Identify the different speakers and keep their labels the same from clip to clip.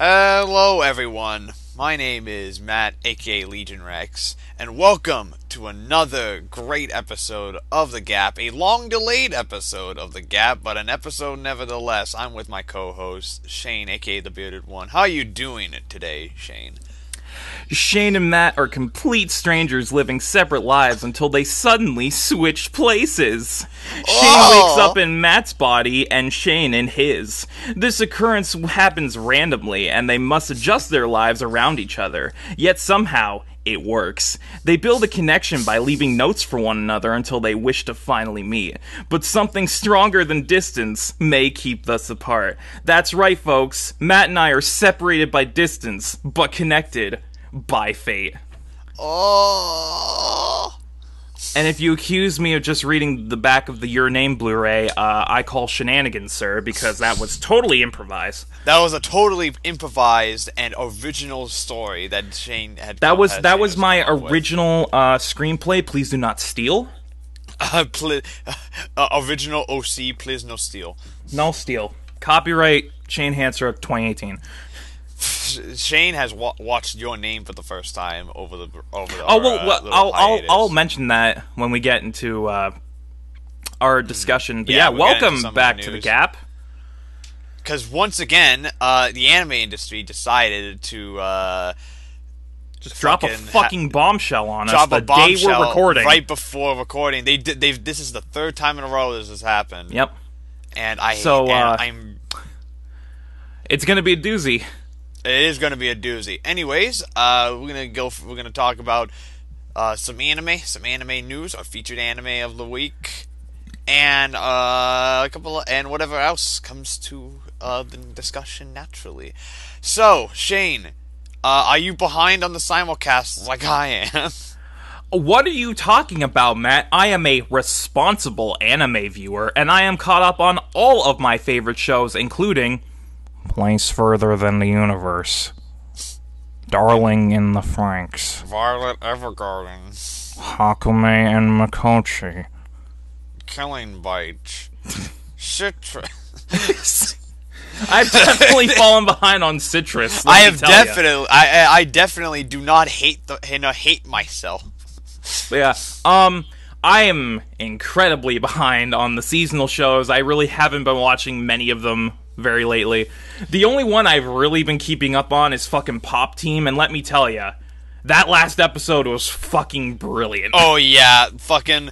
Speaker 1: Hello, everyone. My name is Matt, aka Legion Rex, and welcome to another great episode of The Gap. A long delayed episode of The Gap, but an episode nevertheless. I'm with my co host, Shane, aka The Bearded One. How are you doing today, Shane?
Speaker 2: Shane and Matt are complete strangers living separate lives until they suddenly switch places. Shane
Speaker 1: Oh.
Speaker 2: wakes up in Matt's body and Shane in his. This occurrence happens randomly and they must adjust their lives around each other. Yet somehow, it works. They build a connection by leaving notes for one another until they wish to finally meet. But something stronger than distance may keep us apart. That's right, folks. Matt and I are separated by distance, but connected by fate.
Speaker 1: Oh.
Speaker 2: And if you accuse me of just reading the back of the Your Name Blu-ray, uh, I call shenanigans, sir, because that was totally improvised.
Speaker 1: That was a totally improvised and original story that Shane had.
Speaker 2: That was that
Speaker 1: Shane
Speaker 2: was my
Speaker 1: come up with.
Speaker 2: original uh, screenplay. Please do not steal.
Speaker 1: Uh, pl- uh, original OC, please no steal.
Speaker 2: No steal. Copyright Shane Hansrock 2018.
Speaker 1: Shane has wa- watched your name for the first time over the over the.
Speaker 2: Oh well,
Speaker 1: uh,
Speaker 2: well I'll, I'll. I'll mention that when we get into uh, our discussion. But
Speaker 1: Yeah,
Speaker 2: yeah,
Speaker 1: we'll get into
Speaker 2: welcome back to the. Gap.
Speaker 1: because once again, uh, the anime industry decided to uh,
Speaker 2: Just drop a
Speaker 1: fucking ha-
Speaker 2: bombshell on
Speaker 1: drop
Speaker 2: us
Speaker 1: a
Speaker 2: the day we're recording.
Speaker 1: right before recording. They did. They've this is the third time in a row this has happened.
Speaker 2: Yep.
Speaker 1: And I
Speaker 2: So,
Speaker 1: and
Speaker 2: uh,
Speaker 1: I'm
Speaker 2: It's gonna be a doozy.
Speaker 1: It is going to be a doozy. Anyways, uh, we're gonna go. For, We're gonna talk about uh, some anime, some anime news, our featured anime of the week, and uh, a couple, of, and whatever else comes to uh, the discussion naturally. So, Shane, uh, are you behind on the simulcast like I am?
Speaker 2: What are you talking about, Matt? I am a responsible anime viewer, and I am caught up on all of my favorite shows, including Place Further Than the Universe, Darling in the Franxx,
Speaker 1: Violet Evergarden,
Speaker 2: Hakumei and Mikochi.
Speaker 1: Killing Bite, Citrus.
Speaker 2: I've definitely fallen behind on Citrus.
Speaker 1: I have definitely, I, I I definitely do not hate the, you know, hate myself.
Speaker 2: Yeah. Um, I am incredibly behind on the seasonal shows. I really haven't been watching many of them very lately. The only one I've really been keeping up on is fucking Pop Team, and let me tell you, that last episode was fucking brilliant.
Speaker 1: Oh yeah, fucking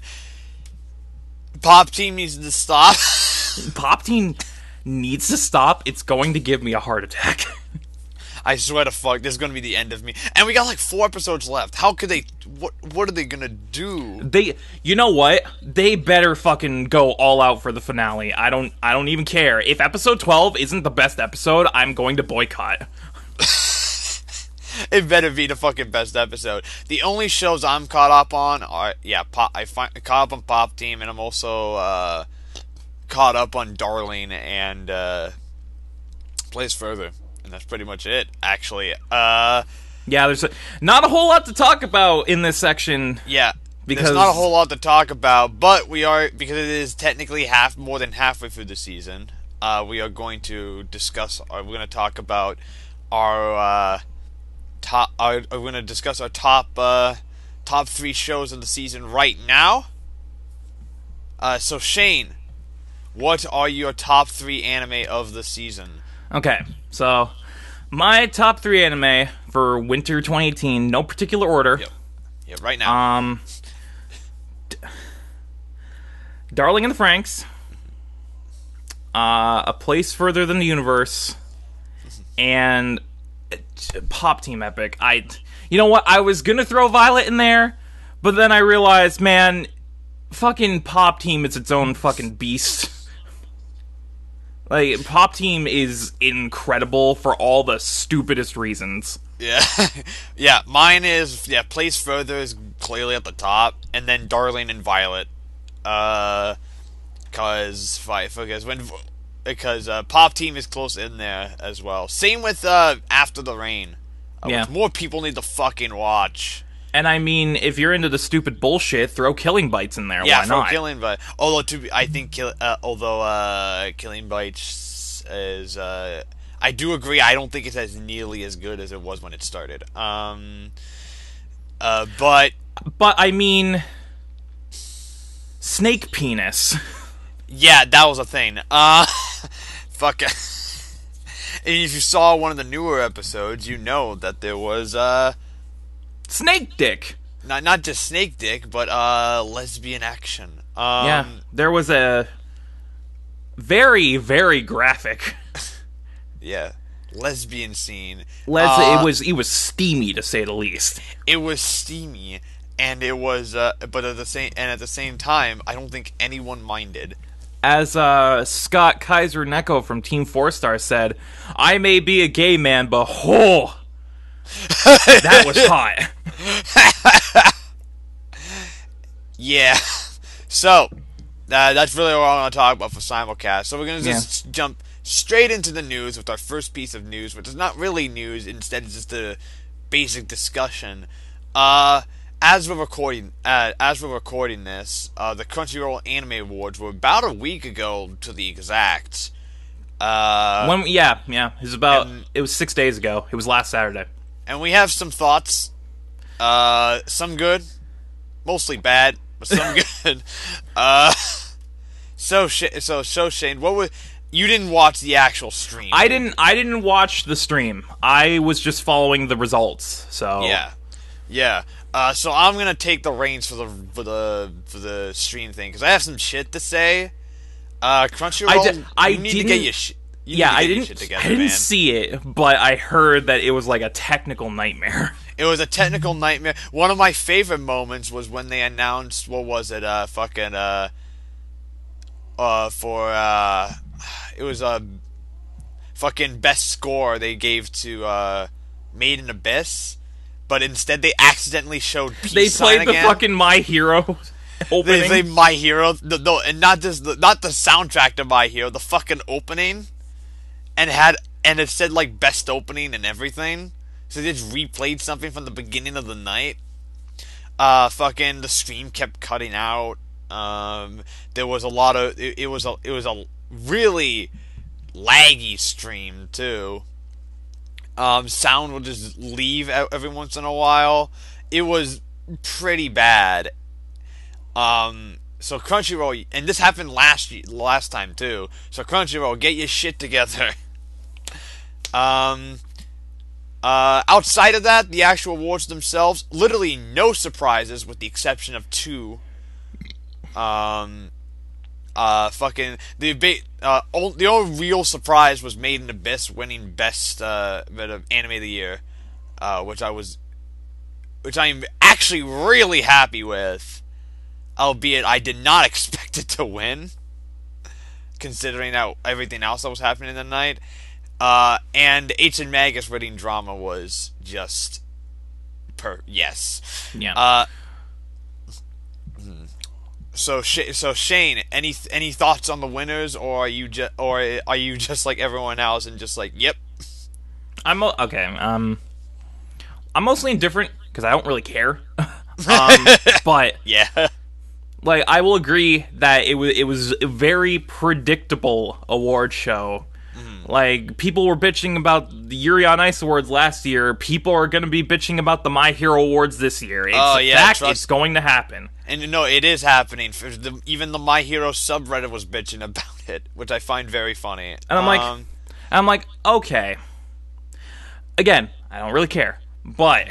Speaker 1: Pop Team needs to stop.
Speaker 2: Pop Team needs to stop. It's going to give me a heart attack.
Speaker 1: I swear to fuck, this is gonna be the end of me. And we got like four episodes left. How could they? What What are they gonna do?
Speaker 2: they, you know what? They better fucking go all out for the finale. I don't, I don't even care if episode twelve isn't the best episode. I'm going to boycott.
Speaker 1: It better be the fucking best episode. The only shows I'm caught up on are yeah, pop, I find caught up on Pop Team, and I'm also uh, caught up on Darling and uh, Plays Further, and that's pretty much it. Actually, uh,
Speaker 2: Yeah, there's a, not a whole lot to talk about in this section.
Speaker 1: yeah.
Speaker 2: Because-
Speaker 1: There's not a whole lot to talk about, but we are because it is technically half more than halfway through the season. Uh, we are going to discuss. Or we're going to talk about our uh, top. Our, we're going to discuss our top uh, top three shows of the season right now. Uh, so Shane, what are your top three anime of the season?
Speaker 2: Okay, so my top three anime for winter 2018, no particular order.
Speaker 1: Yep. Yeah, right now.
Speaker 2: Um, D- Darling in the Franxx, uh, A Place Further Than the Universe, and uh, Pop Team Epic. I, you know what? I was gonna throw Violet in there, but then I realized, man, fucking Pop Team is its own fucking beast. Like Pop Team is incredible for all the stupidest reasons.
Speaker 1: Yeah, yeah. Mine is yeah. Place further is clearly at the top, and then Darling and Violet, uh, cause because when because uh, Pop Team is close in there as well. Same with uh, After the Rain. Uh,
Speaker 2: Yeah.
Speaker 1: which more people need to fucking watch.
Speaker 2: And I mean, if you're into the stupid bullshit, throw Killing Bites in there.
Speaker 1: Yeah,
Speaker 2: Why
Speaker 1: for
Speaker 2: not?
Speaker 1: Killing Bites. Although to be, I think kill, uh, although uh, Killing Bites is uh, I do agree. I don't think it's as nearly as good as it was when it started. Um, uh, but
Speaker 2: But I mean, snake penis.
Speaker 1: yeah, that was a thing. Uh, fuck. and if you saw one of the newer episodes, you know that there was uh,
Speaker 2: Snake dick.
Speaker 1: not not just snake dick, but uh, lesbian action. Um,
Speaker 2: yeah, there was a very, very graphic.
Speaker 1: yeah, lesbian scene.
Speaker 2: Les-
Speaker 1: Uh,
Speaker 2: it was it was steamy to say the least.
Speaker 1: it was steamy and it was uh, but at the same and at the same time i don't think anyone minded
Speaker 2: As uh, Scott Kaiser Neko from Team Four Star said, "I may be a gay man, but oh, that was hot."
Speaker 1: yeah so uh, that's really what i want to talk about for simulcast so we're gonna just jump straight into the news with our first piece of news which is not really news instead it's just a basic discussion uh as we're recording, uh, as we're recording this, uh, the Crunchyroll Anime Awards were about a week ago to the exact. Uh,
Speaker 2: When yeah, yeah, it was about
Speaker 1: And-
Speaker 2: it was six days ago. It was last Saturday.
Speaker 1: And we have some thoughts. Uh, some good, mostly bad, but some good. Uh, so Sh- so so Shane, what was you didn't watch the actual stream?
Speaker 2: I didn't I didn't watch the stream. I was just following the results. So
Speaker 1: Yeah, yeah. Uh, so I'm gonna take the reins for the for the for the stream thing because I have some shit to say. Uh, Crunchyroll,
Speaker 2: I di- I
Speaker 1: you need to get your shit. You
Speaker 2: yeah, I didn't
Speaker 1: together,
Speaker 2: I didn't
Speaker 1: man.
Speaker 2: see it, but I heard that it was like a technical nightmare.
Speaker 1: It was a technical nightmare. One of my favorite moments was when they announced what was it? Uh, fucking uh, uh, for uh, it was a fucking best score they gave to uh, Made in Abyss, but instead they accidentally showed peace
Speaker 2: they played the
Speaker 1: again.
Speaker 2: fucking My Hero opening.
Speaker 1: They say My Hero, the, no, and not just the, not the soundtrack to My Hero, the fucking opening, and had and it said like best opening and everything. So they just replayed something from the beginning of the night. Uh, fucking the stream kept cutting out. Um, there was a lot of it, it was a it was a really laggy stream too. Um, sound would just leave every once in a while. It was pretty bad. Um, so Crunchyroll, and this happened last last time too. So Crunchyroll, get your shit together. Um, uh, outside of that, the actual awards themselves, literally no surprises with the exception of two. Um, uh, fucking the ba- uh, the only real surprise was Made in Abyss winning best uh bit of anime of the year, uh, which I was, which I'm actually really happy with, albeit I did not expect it to win, considering that everything else that was happening in the night. Uh, and H and Magus winning drama was just per yes.
Speaker 2: yeah.
Speaker 1: Uh, so Sh- so Shane, any any thoughts on the winners, or are you just or are you just like everyone else and just like, yep,
Speaker 2: I'm okay. Um, I'm mostly indifferent because I don't really care. um, but
Speaker 1: yeah,
Speaker 2: like I will agree that it was it was a very predictable award show. Like people were bitching about the Yuri on Ice awards last year. People are going to be bitching about the My Hero awards this year. It's
Speaker 1: Oh, yeah,
Speaker 2: fact. It's going to happen.
Speaker 1: and you no, it is happening. The, even the My Hero subreddit was bitching about it, which I find very funny.
Speaker 2: And I'm like,
Speaker 1: Um,
Speaker 2: and I'm like, okay. Again, I don't really care, but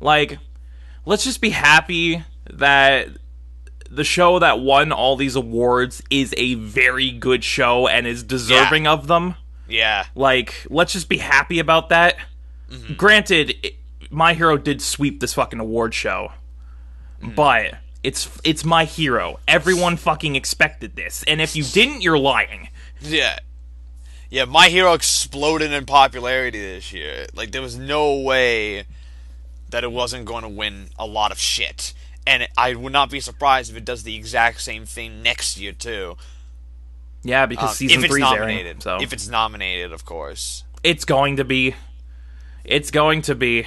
Speaker 2: like, let's just be happy that the show that won all these awards is a very good show and is deserving of them.
Speaker 1: yeah,
Speaker 2: Like, let's just be happy about that. Mm-hmm. Granted, it, My Hero did sweep this fucking award show, mm-hmm. but it's it's My Hero. Everyone fucking expected this, and if you didn't, you're lying.
Speaker 1: yeah, yeah. My Hero exploded in popularity this year. Like there was no way that it wasn't going to win a lot of shit. And I would not be surprised if it does the exact same thing next year too.
Speaker 2: Yeah, because
Speaker 1: Um,
Speaker 2: season
Speaker 1: if it's
Speaker 2: three's
Speaker 1: nominated,
Speaker 2: airing, so
Speaker 1: if it's nominated, of course.
Speaker 2: it's going to be. It's going to be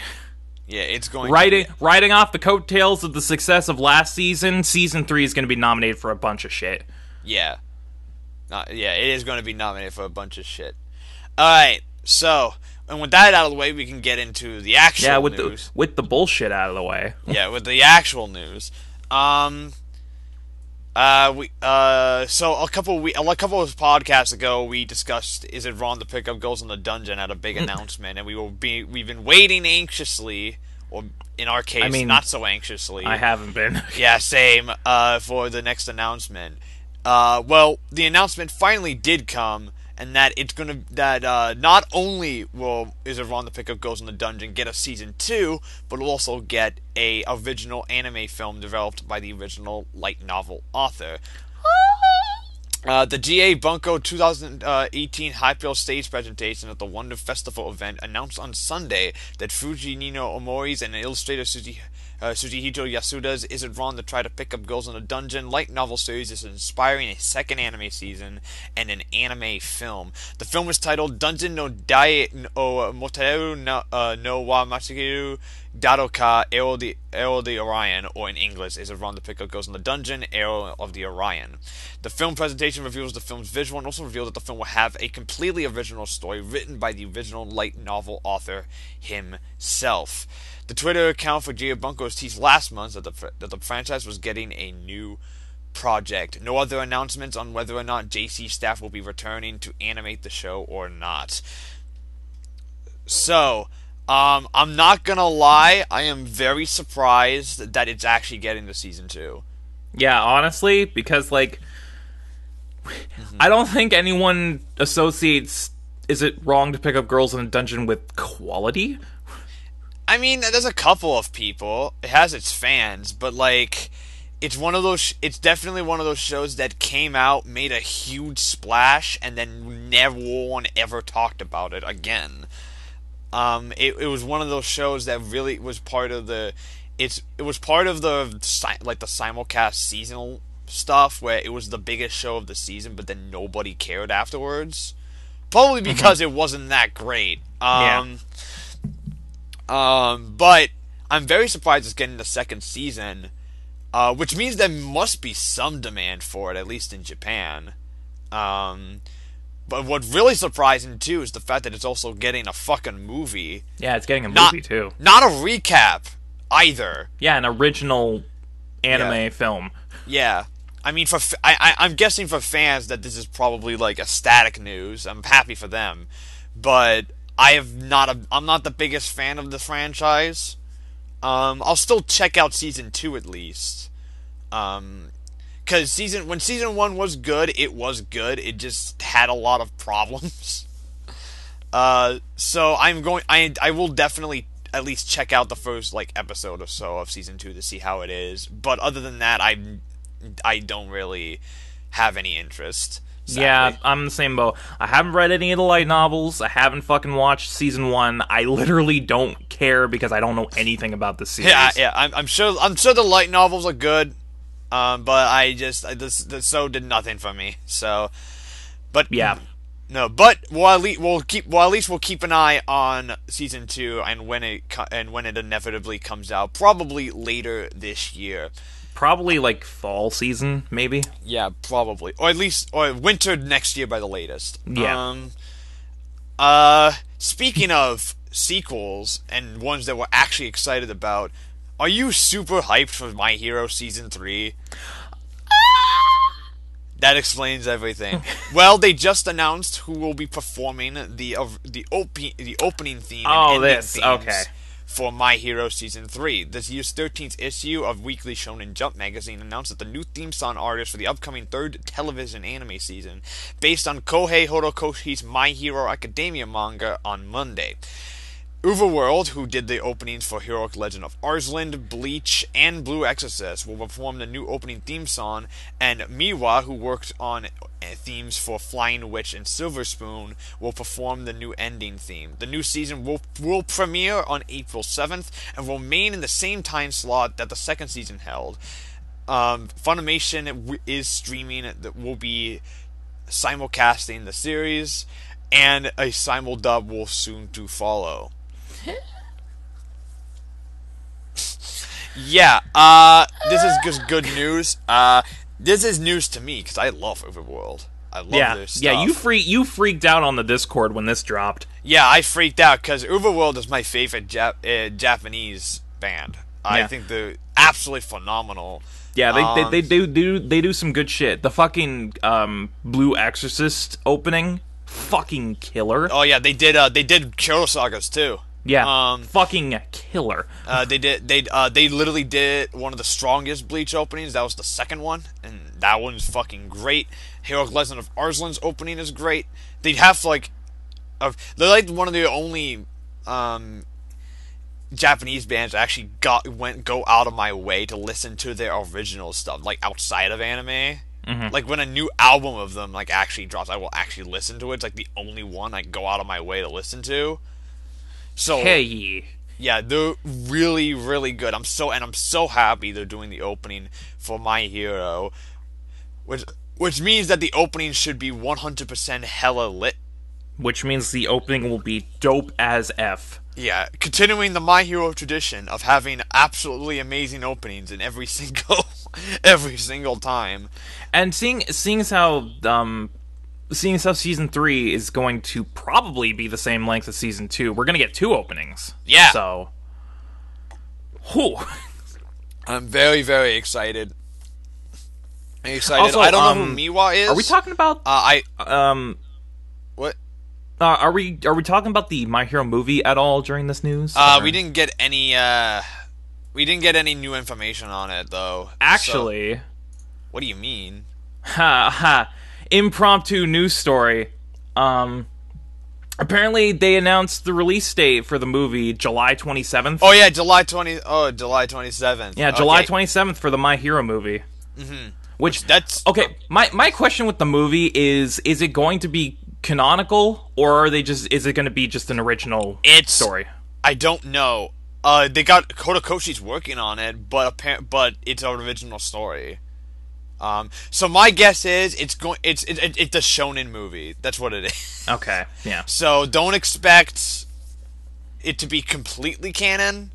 Speaker 1: Yeah, it's going
Speaker 2: riding
Speaker 1: To be.
Speaker 2: riding off the coattails of the success of last season. Season three is going to be nominated for a bunch of shit.
Speaker 1: yeah, Not, yeah, it is going to be nominated for a bunch of shit. All right. So, and with that out of the way, we can get into the actual
Speaker 2: Yeah, with
Speaker 1: news.
Speaker 2: the with the bullshit out of the way.
Speaker 1: yeah, with the actual news. Um. Uh, we uh, so a couple we a couple of podcasts ago we discussed is it wrong to pick up goals in the dungeon at a big announcement, and we will be we've been waiting anxiously, or in our case,
Speaker 2: mean,
Speaker 1: not so anxiously.
Speaker 2: I haven't been.
Speaker 1: Yeah, same. Uh, for the next announcement. Uh, well, the announcement finally did come, and that it's gonna that uh, not only will is wrong to pick up Girls in the Dungeon get a season two, but will also get a original anime film developed by the original light novel author. Uh, the GA Bunko 2018 Hyperion stage presentation at the Wonder Festival event announced on Sunday that Fujino Omori's and illustrator Suji, uh, Yasuda's Is It Wrong to Try to Pick Up Girls in a Dungeon light novel series is inspiring a second anime season and an anime film. The film is titled Dungeon no Dai no Moteru no, uh, no wa Machiru Dadoka Arrow the Arrow the Orion, or in English, is it wrong to pick up Girls in the Dungeon, Arrow of the Orion. The film presentation reveals the film's visual and also reveals that the film will have a completely original story written by the original light novel author himself. The Twitter account for GA Bunko's teased last month that the, that the franchise was getting a new project. No other announcements on whether or not J.C.Staff will be returning to animate the show or not. So, um, I'm not gonna lie, I am very surprised that it's actually getting to season two.
Speaker 2: Yeah, honestly, because like I don't think anyone associates is it wrong to pick up girls in a dungeon with quality?
Speaker 1: I mean, there's a couple of people. It has its fans, but like, it's one of those. It's definitely one of those shows that came out, made a huge splash, and then never one ever talked about it again. Um, it, it was one of those shows that really was part of the. It's it was part of the si- like the simulcast seasonal stuff where it was the biggest show of the season, but then nobody cared afterwards. Probably because it wasn't that great. Um, um, but I'm very surprised it's getting the second season, uh, which means there must be some demand for it, at least in Japan. Um, but what really surprising too is the fact that it's also getting a fucking movie,
Speaker 2: Yeah, it's getting a
Speaker 1: not
Speaker 2: movie too.
Speaker 1: not a recap either.
Speaker 2: Yeah, an original anime
Speaker 1: Yeah.
Speaker 2: film.
Speaker 1: Yeah. I mean, for f- I, I, I'm guessing for fans that this is probably like a static news. I'm happy for them, but I have not. A, I'm not the biggest fan of the franchise. Um, I'll still check out season two at least. Um, because season when season one was good, it was good. It just had a lot of problems. Uh, so I'm going. I I will definitely at least check out the first like episode or so of season two to see how it is. But other than that, I I don't really have any interest. Sadly.
Speaker 2: Yeah, I'm the same boat. I haven't read any of the light novels. I haven't fucking watched season one. I literally don't care because I don't know anything about the series.
Speaker 1: yeah, yeah. I'm, I'm sure. I'm sure the light novels are good. Um, but I just I, this the show did nothing for me. So, but
Speaker 2: Yeah.
Speaker 1: No, but we'll at least we'll keep well at least we'll keep an eye on season two and when it and when it inevitably comes out, probably later this year.
Speaker 2: Probably like fall season, maybe.
Speaker 1: Yeah, probably, or at least or winter next year by the latest.
Speaker 2: Yeah.
Speaker 1: Um, uh, speaking of sequels and ones that we're actually excited about, are you super hyped for My Hero season three? That explains everything. well, they just announced who will be performing the uh, the op- the opening theme.
Speaker 2: Oh,
Speaker 1: ending
Speaker 2: this,
Speaker 1: themes
Speaker 2: okay.
Speaker 1: For My Hero Season 3. This year's 13th issue of Weekly Shonen Jump magazine announced that the new theme song artist for the upcoming third television anime season, based on Kohei Horikoshi's My Hero Academia manga, on Monday. UVERworld, who did the openings for Heroic Legend of Arslan, Bleach, and Blue Exorcist, will perform the new opening theme song, and Miwa, who worked on uh, themes for Flying Witch and Silver Spoon, will perform the new ending theme. The new season will, will premiere on April 7th and will remain in the same time slot that the second season held. Um, Funimation is streaming, that will be simulcasting the series, and a simul dub will soon to follow. yeah, uh, this is just good news. Uh, this is news to me because I love UVERworld. I love
Speaker 2: yeah,
Speaker 1: their stuff.
Speaker 2: yeah. You free you freaked out on the Discord when this dropped.
Speaker 1: Yeah, I freaked out because UVERworld is my favorite Jap- uh, Japanese band. I
Speaker 2: Yeah.
Speaker 1: think they're absolutely phenomenal.
Speaker 2: Yeah, they,
Speaker 1: Um,
Speaker 2: they, they do do they do some good shit. The fucking um, Blue Exorcist opening, fucking killer.
Speaker 1: Oh yeah, they did. Uh, they did Kurosagas too.
Speaker 2: Yeah,
Speaker 1: um,
Speaker 2: fucking killer.
Speaker 1: Uh, they did. They uh, they literally did one of the strongest Bleach openings. That was the second one, and that one's fucking great. Heroic Legend of Arslan's opening is great. They have like, of they're like one of the only um, Japanese bands that actually got went go out of my way to listen to their original stuff, like outside of anime. Like when a new album of them like actually drops, I will actually listen to it. It's like the only one I go out of my way to listen to. So
Speaker 2: Hey,
Speaker 1: yeah, they're really, really good. I'm so and I'm so happy they're doing the opening for My Hero, which which means that the opening should be 100% hella lit.
Speaker 2: which means the opening will be dope as f.
Speaker 1: Yeah, continuing the My Hero tradition of having absolutely amazing openings in every single every single time.
Speaker 2: And seeing seeing how um seeing as how season three is going to probably be the same length as season two, we're gonna get two openings.
Speaker 1: Yeah.
Speaker 2: So, whew.
Speaker 1: I'm very, very excited. I'm excited.
Speaker 2: Also,
Speaker 1: I don't know
Speaker 2: um,
Speaker 1: who Miwa is.
Speaker 2: Are we talking about
Speaker 1: Uh, I
Speaker 2: um?
Speaker 1: what?
Speaker 2: Uh, are we are we talking about the My Hero movie at all during this news?
Speaker 1: Uh,
Speaker 2: Or-
Speaker 1: we didn't get any. Uh, we didn't get any new information on it though. So-
Speaker 2: actually.
Speaker 1: what do you mean?
Speaker 2: Ha ha. Impromptu news story. Um apparently they announced the release date for the movie July 27th.
Speaker 1: Oh yeah, July twenty. Oh, July twenty seventh.
Speaker 2: yeah, July 27th for the My Hero movie. Mm-hmm. Which
Speaker 1: That's
Speaker 2: Okay, my my question with the movie is is it going to be canonical or are they just is it going to be just an original
Speaker 1: It's-
Speaker 2: story?
Speaker 1: I don't know. Uh, they got Horikoshi's working on it, but appar- but it's an original story. Um, so my guess is it's going. It's it, it, it's a shonen movie. That's what it is.
Speaker 2: Okay. Yeah.
Speaker 1: So don't expect it to be completely canon.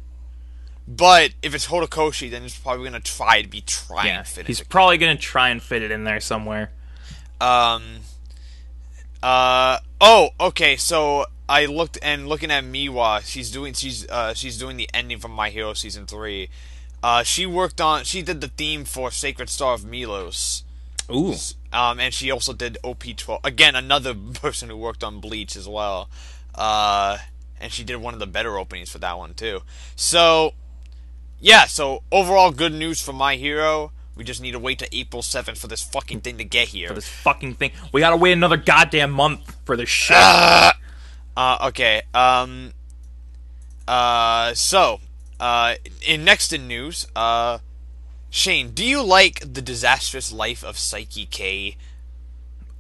Speaker 1: But if it's Horikoshi, then it's probably gonna try to be trying
Speaker 2: Yeah.
Speaker 1: to fit
Speaker 2: He's probably going to try and fit it in there somewhere.
Speaker 1: Um. Uh. Oh. Okay. So I looked and looking at Miwa. She's doing. She's. Uh. She's doing the ending from My Hero season three. Uh. She worked on. She did the theme for Sacred Star of Milos.
Speaker 2: Ooh.
Speaker 1: Um. And she also did OP twelve. Again, another person who worked on Bleach as well. Uh. And she did one of the better openings for that one too. So. Yeah. So overall, good news for My Hero. We just need to wait to April seventh for this fucking thing to get here.
Speaker 2: For this fucking thing. We got to wait another goddamn month for this shit.
Speaker 1: Uh, okay. Um. Uh. So, uh, in next in news, uh, Shane, do you like the disastrous life of Saiki K?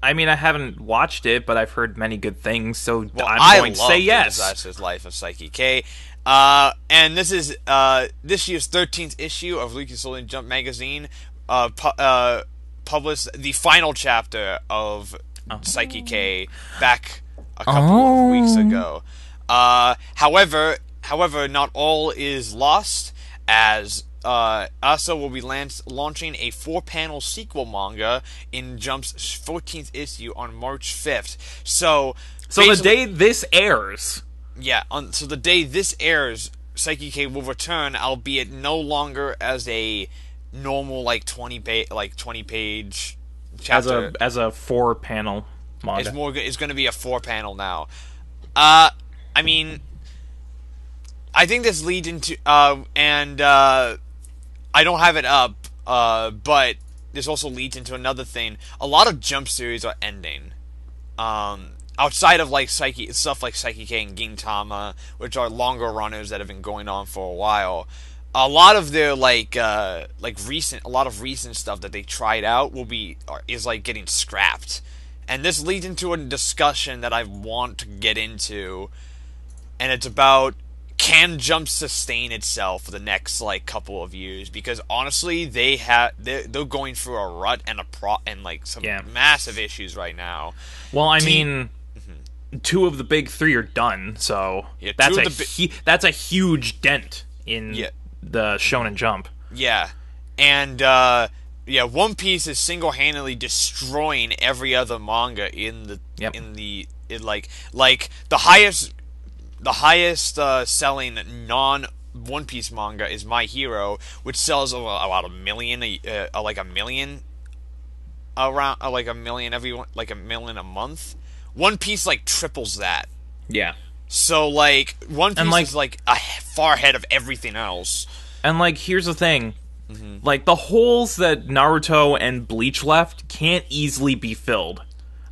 Speaker 2: I mean, I haven't watched it, but I've heard many good things, so
Speaker 1: Well,
Speaker 2: I'm
Speaker 1: I
Speaker 2: going to say
Speaker 1: the
Speaker 2: yes.
Speaker 1: disastrous life of Saiki K. Uh, and this is uh this year's thirteenth issue of Lucas Soul Jump magazine. Uh, pu- uh, published the final chapter of Saiki K back a couple
Speaker 2: Oh.
Speaker 1: of weeks ago. Uh, however, however, not all is lost as. Uh, Asa will be lance- launching a four-panel sequel manga in Jump's 14th issue on March 5th. So,
Speaker 2: So the day this airs,
Speaker 1: yeah, on so the day this airs, Saiki K will return, albeit no longer as a normal like twenty page like twenty page chapter.
Speaker 2: as a as a four panel manga.
Speaker 1: it's more. It's going to be a four panel now. Uh, I mean, I think this leads into uh, and uh, I don't have it up, uh, but this also leads into another thing. A lot of jump series are ending. Um, outside of like Saiki stuff like Saiki K and Gintama, which are longer runners that have been going on for a while. A lot of their like uh, like recent, a lot of recent stuff that they tried out will be are, is like getting scrapped, and this leads into a discussion that I want to get into, and it's about can Jump sustain itself for the next like couple of years? Because honestly, they have they're, they're going through a rut and a pro and like some
Speaker 2: Yeah.
Speaker 1: massive issues right now.
Speaker 2: well, I mean, two of the big three are done, so
Speaker 1: Yeah,
Speaker 2: that's a
Speaker 1: the
Speaker 2: hu- that's a huge dent in
Speaker 1: Yeah.
Speaker 2: the Shonen Jump.
Speaker 1: Yeah, and uh, yeah, One Piece is single-handedly destroying every other manga in the
Speaker 2: Yep.
Speaker 1: in the in like like the highest the highest uh, selling non One Piece manga is My Hero, which sells a- about a million uh, like a million around uh, like a million every like a million a month. One Piece like triples that.
Speaker 2: Yeah.
Speaker 1: So like One Piece
Speaker 2: And, like-
Speaker 1: is like a, far ahead of everything else.
Speaker 2: And like, here's the thing.
Speaker 1: Mm-hmm.
Speaker 2: Like the holes that Naruto and Bleach left can't easily be filled.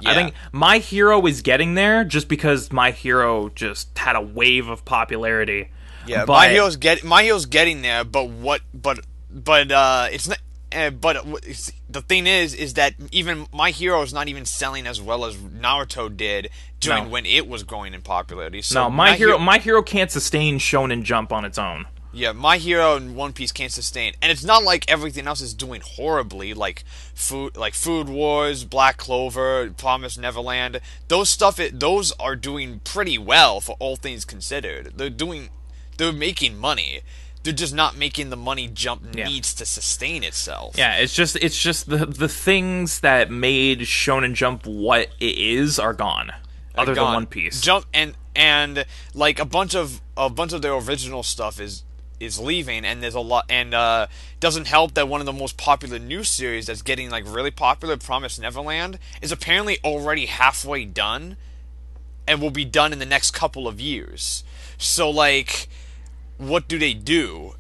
Speaker 2: I think My Hero is getting there just because My Hero just had a wave of popularity.
Speaker 1: Yeah,
Speaker 2: but,
Speaker 1: my hero's get my hero's getting there, but what? But but uh, it's not. Uh, but it's, the thing is, is that even my hero is not even selling as well as Naruto did during
Speaker 2: No.
Speaker 1: when it was growing in popularity. So
Speaker 2: No, My, Hero, My Hero can't sustain Shonen Jump on its own.
Speaker 1: Yeah, my hero and One Piece can't sustain, and it's not like everything else is doing horribly, like food, like Food Wars, Black Clover, Promise Neverland. Those stuff, it, those are doing pretty well for all things considered. They're doing, they're making money. They're just not making the money jump
Speaker 2: Yeah.
Speaker 1: needs to sustain itself.
Speaker 2: Yeah, it's just it's just the the things that made Shonen Jump what it is are gone. Other than
Speaker 1: gone.
Speaker 2: One Piece.
Speaker 1: Jump and and like a bunch of a bunch of their original stuff is is leaving and there's a lot and uh doesn't help that one of the most popular new series that's getting like really popular Promise Neverland is apparently already halfway done and will be done in the next couple of years. So like what do they do?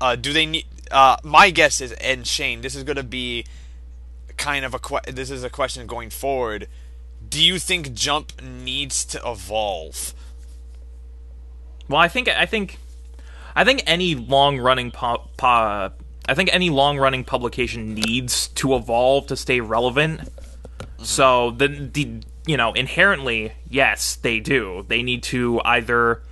Speaker 1: Uh do they need uh my guess is and Shane this is to be kind of a que- this is a question going forward do you think Jump needs to evolve?
Speaker 2: Well, I think I think I think any long running po- po- I think any long running publication needs to evolve to stay relevant. So the the you know inherently yes they do. They need to either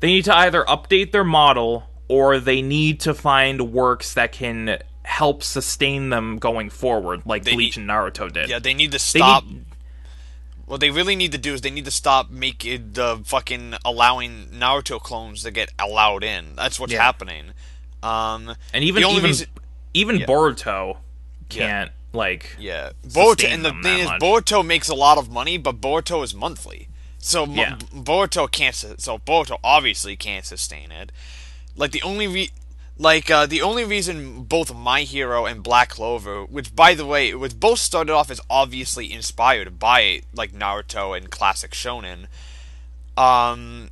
Speaker 2: they need to either update their model or they need to find works that can help sustain them going forward, like Bleach
Speaker 1: need-
Speaker 2: and Naruto did.
Speaker 1: Yeah, they need to stop.
Speaker 2: need-
Speaker 1: what they really need to do is they need to stop making the fucking allowing Naruto clones to get allowed in. That's what's
Speaker 2: Yeah.
Speaker 1: happening. Um,
Speaker 2: and even even
Speaker 1: reason-
Speaker 2: even
Speaker 1: Yeah.
Speaker 2: Boruto can't like
Speaker 1: Yeah, Boruto, and the thing is,
Speaker 2: much.
Speaker 1: Boruto makes a lot of money, but Boruto is monthly, so
Speaker 2: Yeah.
Speaker 1: Boruto can't. So Boruto obviously can't sustain it. Like the only re- like uh, the only reason both My Hero and Black Clover, which by the way, was both started off as obviously inspired by like Naruto and classic shonen, um,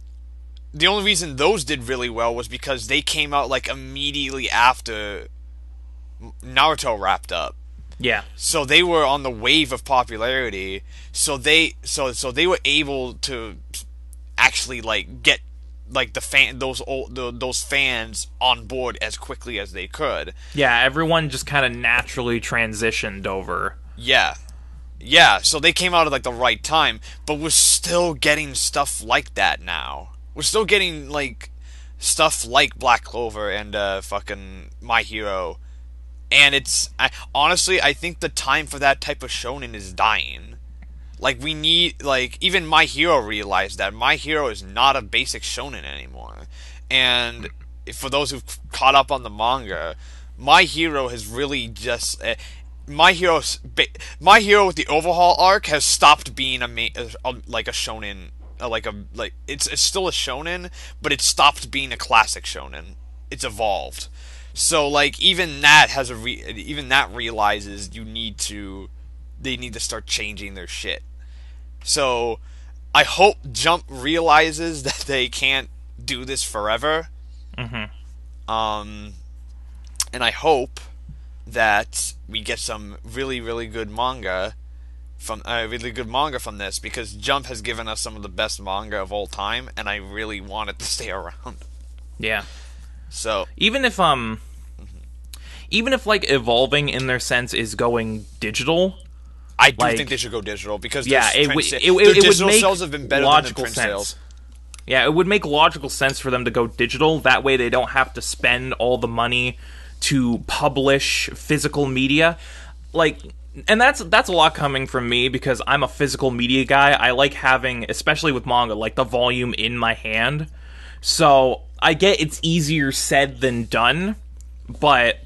Speaker 1: the only reason those did really well was because they came out like immediately after Naruto wrapped up.
Speaker 2: Yeah.
Speaker 1: So they were on the wave of popularity. So they so so they were able to actually like get like the fan those old the, those fans on board as quickly as they could.
Speaker 2: Yeah, everyone just kind of naturally transitioned over.
Speaker 1: yeah. Yeah so they came out at like the right time but we're still getting stuff like that now. We're still getting like stuff like black clover and uh fucking my hero. And it's I, honestly i think the time for that type of shonen is dying like we need like even my hero realized that my hero is not a basic shonen anymore. And for those who've caught up on the manga my hero has really just uh, my hero my hero with the overhaul arc has stopped being a, ma- a like a shonen like a like it's it's still a shonen but it stopped being a classic shonen. It's evolved. So like even that has a re- even that realizes you need to they need to start changing their shit. So I hope Jump realizes that they can't do this forever.
Speaker 2: Mm-hmm.
Speaker 1: Um, and I hope that we get some really really good manga from uh, really good manga from this because Jump has given us some of the best manga of all time, and I really want it to stay around.
Speaker 2: Yeah.
Speaker 1: So
Speaker 2: Even if um even if like evolving in their sense is going digital,
Speaker 1: I do
Speaker 2: Like-
Speaker 1: think they should go digital because
Speaker 2: yeah, it would it, it, it would make
Speaker 1: sales have been better
Speaker 2: logical
Speaker 1: than
Speaker 2: sense.
Speaker 1: sales.
Speaker 2: Yeah, it would make logical sense for them to go digital. That way, they don't have to spend all the money to publish physical media. Like, and that's that's a lot coming from me because I'm a physical media guy. I like having, especially with manga, like the volume in my hand. So I get it's easier said than done, but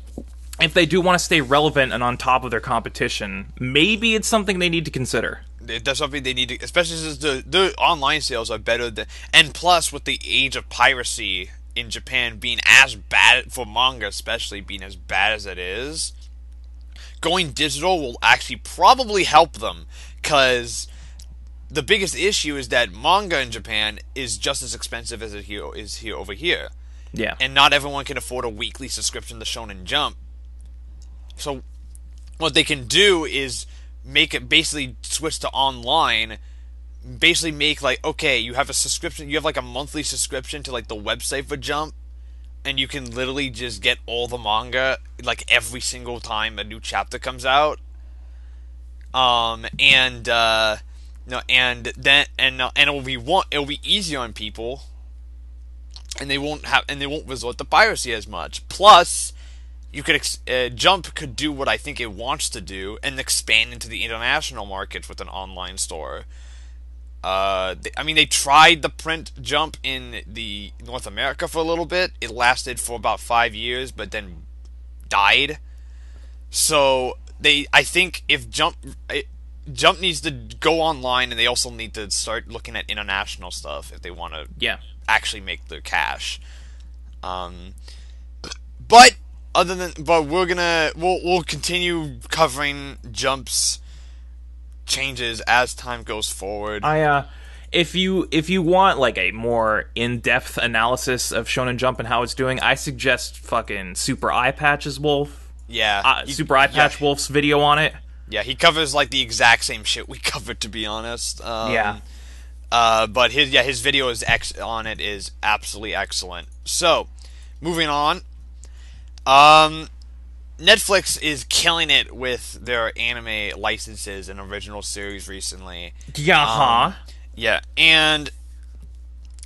Speaker 2: if they do want to stay relevant and on top of their competition, maybe it's something they need to consider.
Speaker 1: That's something they need to, especially since the the online sales are better than, and plus with the age of piracy in Japan being as bad for manga, especially being as bad as it is, going digital will actually probably help them because the biggest issue is that manga in Japan is just as expensive as it here is here over here.
Speaker 2: Yeah.
Speaker 1: And not everyone can afford a weekly subscription to Shonen Jump. So what they can do is make it basically switch to online basically make like okay you have a subscription you have like a monthly subscription to like the website for jump and you can literally just get all the manga like every single time a new chapter comes out. Um and uh no and then and uh, and it will be one it will be easier on people and they won't have and they won't resort to piracy as much. Plus you could ex- uh, jump could do what i think it wants to do and expand into the international markets with an online store uh, they, I mean, they tried the print jump in the North America for a little bit. It lasted for about five years, but then died. So they, I think, if jump, it, jump needs to go online, and they also need to start looking at international stuff if they want to,
Speaker 2: yeah,
Speaker 1: actually make their cash. Um, but other than, but we're gonna, we'll we'll continue covering jumps changes as time goes forward.
Speaker 2: I uh if you if you want like a more in-depth analysis of Shonen Jump and how it's doing, I suggest fucking Super Eye Patches Wolf.
Speaker 1: Yeah.
Speaker 2: Uh, Super Eye Patch yeah. Wolf's video on it.
Speaker 1: Yeah, he covers like the exact same shit we covered to be honest. Um,
Speaker 2: yeah.
Speaker 1: Uh, but his yeah his video is ex- on it is absolutely excellent. So, moving on. Um Netflix is killing it with their anime licenses and original series recently.
Speaker 2: Yeah, um,
Speaker 1: yeah, and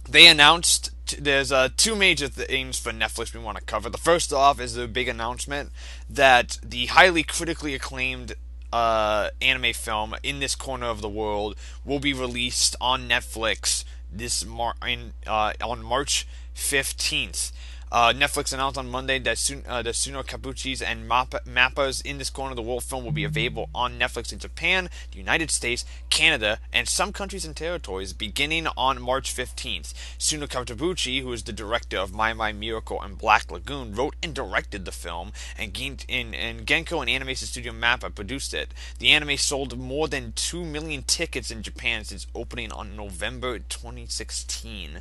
Speaker 1: they announced t- there's uh, two major things for Netflix we want to cover. The first off is the big announcement that the highly critically acclaimed uh, anime film in this corner of the world will be released on Netflix this mar- in, uh, on March 15th. Uh, Netflix announced on Monday that uh, the Sunao Katabuchi's and Mappa- Mappas in this corner of the world film will be available on Netflix in Japan, the United States, Canada, and some countries and territories beginning on March 15th. Sunao Katabuchi, who is the director of Mai Mai Miracle and Black Lagoon, wrote and directed the film, and, and, and Genco and animation studio Mappa produced it. The anime sold more than 2 million tickets in Japan since opening on November 2016.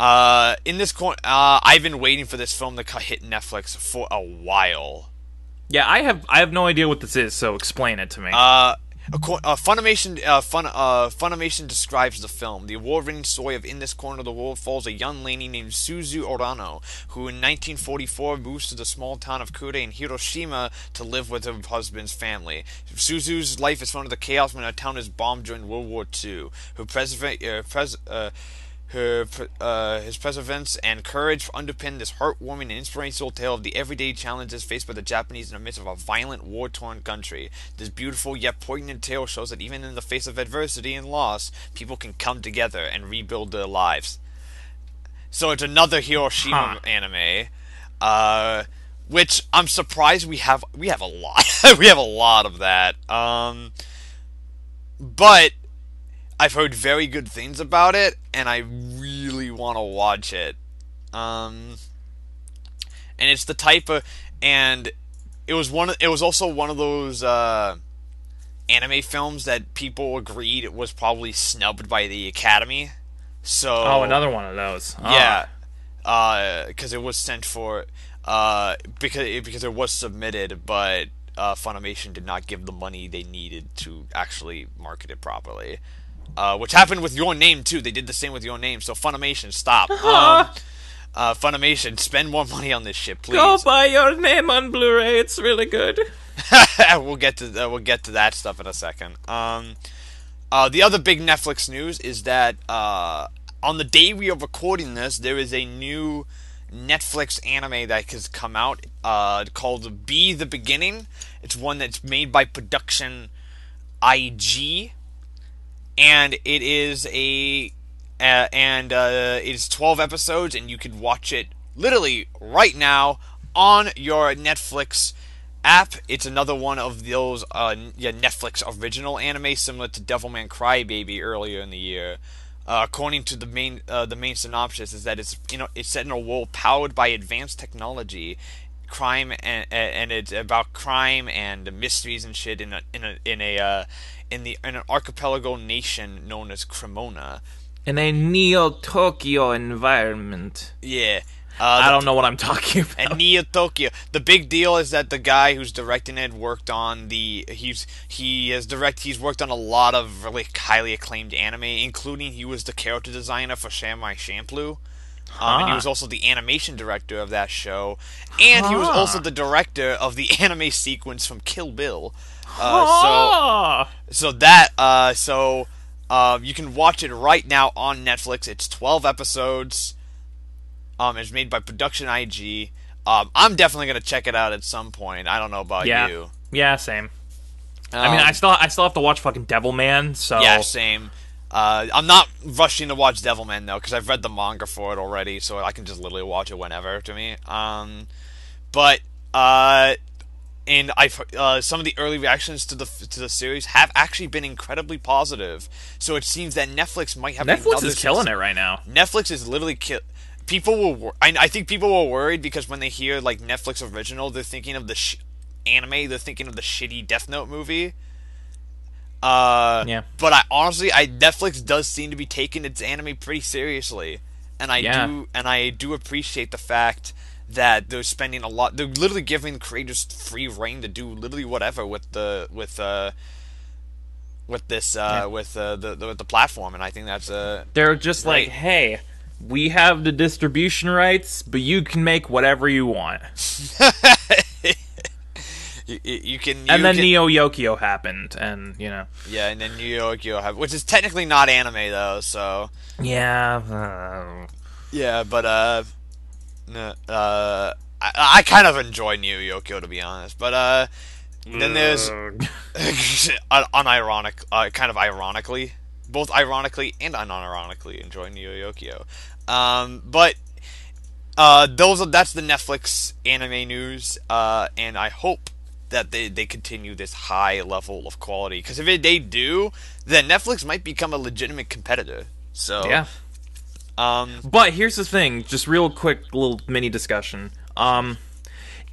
Speaker 1: Uh, in this corner, uh, I've been waiting for this film to hit Netflix for a while.
Speaker 2: Yeah, I have I have no idea what this is, so explain it to me.
Speaker 1: Uh, uh, Funimation, uh, Fun, uh, Funimation describes the film. The award-winning story of In This Corner of the World follows a young lady named Suzu Urano, who in 1944 moves to the small town of Kure in Hiroshima to live with her husband's family. Suzu's life is thrown into chaos when her town is bombed during World War II. Her president, uh, pres- uh, her, uh, his perseverance and courage underpin this heartwarming and inspirational tale of the everyday challenges faced by the Japanese in the midst of a violent, war-torn country. This beautiful yet poignant tale shows that even in the face of adversity and loss, people can come together and rebuild their lives. So it's another Hiroshima huh. anime, uh, which I'm surprised we have. We have a lot. we have a lot of that. Um, but I've heard very good things about it, and I really want to watch it. Um, and it's the type of, and it was one. Of, it was also one of those uh, anime films that people agreed was probably snubbed by the Academy. So
Speaker 2: oh, another one of those.
Speaker 1: Oh. Yeah, because uh, it was sent for uh, because because it was submitted, but uh, Funimation did not give the money they needed to actually market it properly. Uh, which happened with your name too. They did the same with your name. So Funimation, stop. Um, uh, Funimation, spend more money on this shit, please.
Speaker 2: Go buy your name on Blu-ray. It's really good.
Speaker 1: we'll get to uh, we'll get to that stuff in a second. Um, uh, the other big Netflix news is that uh, on the day we are recording this, there is a new Netflix anime that has come out uh, called Be the Beginning. It's one that's made by Production IG and it is a uh, and uh, it is 12 episodes and you can watch it literally right now on your Netflix app. It's another one of those uh, yeah, Netflix original anime similar to Devilman Crybaby earlier in the year. Uh, according to the main uh, the main synopsis, is that it's you know it's set in a world powered by advanced technology, crime and and it's about crime and mysteries and shit in a in a in a uh, in the in an archipelago nation known as Cremona.
Speaker 2: In a Neo Tokyo environment.
Speaker 1: Yeah. Uh,
Speaker 2: I don't know what I'm talking about.
Speaker 1: and Neo Tokyo. The big deal is that the guy who's directing it worked on the he's he has direct he's worked on a lot of really highly acclaimed anime, including he was the character designer for Samurai Champloo. Um, and he was also the animation director of that show, and he was also the director of the anime sequence from Kill Bill. Uh, so so that uh, so uh, you can watch it right now on Netflix. It's twelve episodes. Um, it's made by Production IG. Um, I'm definitely gonna check it out at some point. I don't know about
Speaker 2: yeah,
Speaker 1: you.
Speaker 2: yeah, same. I mean,
Speaker 1: Um,
Speaker 2: I still I still have to watch fucking Devilman. So
Speaker 1: yeah, same. Uh, I'm not rushing to watch Devilman though, because I've read the manga for it already, so I can just literally watch it whenever. To me, um, but uh, and I've uh, some of the early reactions to the to the series have actually been incredibly positive. So it seems that Netflix might have
Speaker 2: Netflix is killing it right now.
Speaker 1: Netflix is literally kill. People were. I, I think people were worried because when they hear like Netflix original, they're thinking of the sh- anime. They're thinking of the shitty Death Note movie. Uh,
Speaker 2: Yeah.
Speaker 1: But I honestly, I Netflix does seem to be taking its anime pretty seriously, and I
Speaker 2: Yeah.
Speaker 1: do, and I do appreciate the fact that they're spending a lot. They're literally giving creators free reign to do literally whatever with the with uh with this uh with uh, the, the with the platform, and I think that's uh
Speaker 2: They're just like, hey, we have the distribution rights, but you can make whatever you want.
Speaker 1: you, you you can.
Speaker 2: And then
Speaker 1: can,
Speaker 2: Neo Yokio happened, and you know,
Speaker 1: yeah, and then York you have, which is technically not anime though. So
Speaker 2: yeah, uh,
Speaker 1: yeah, but uh, uh, I, I kind of enjoy Neo Yokio to be honest. But uh, then there's unironic, uh, kind of ironically, both ironically and unironically enjoy Neo Yokio. Um, but uh, those are, that's the Netflix anime news, uh, and I hope that they, they continue this high level of quality. Because if it, they do, then Netflix might become a legitimate competitor. So
Speaker 2: yeah.
Speaker 1: Um,
Speaker 2: But here's the thing, just real quick little mini discussion. Um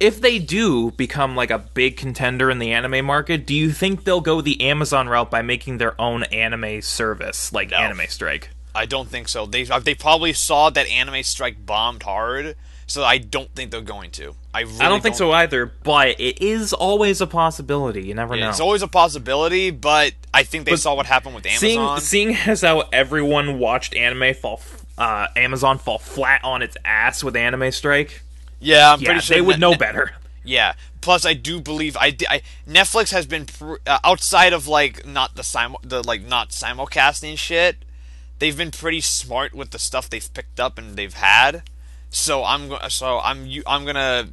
Speaker 2: if they do become like a big contender in the anime market, do you think they'll go the Amazon route by making their own anime service like Anime Strike?
Speaker 1: I don't think so. They they probably saw that Anime Strike bombed hard, so I don't think they're going to. I really
Speaker 2: I don't think so either, but it is always a possibility. You never
Speaker 1: Yeah,
Speaker 2: know.
Speaker 1: It's always a possibility, but I think they
Speaker 2: But
Speaker 1: saw what happened with Amazon.
Speaker 2: seeing seeing as how everyone watched anime fall uh, Amazon fall flat on its ass with Anime Strike,
Speaker 1: yeah, I'm
Speaker 2: yeah,
Speaker 1: pretty sure
Speaker 2: they would know better.
Speaker 1: Yeah. Plus, I do believe I, I Netflix has been pr- uh, outside of like not the sim the like not simulcasting shit. They've been pretty smart with the stuff they've picked up and they've had. So I'm go- so I'm you I'm gonna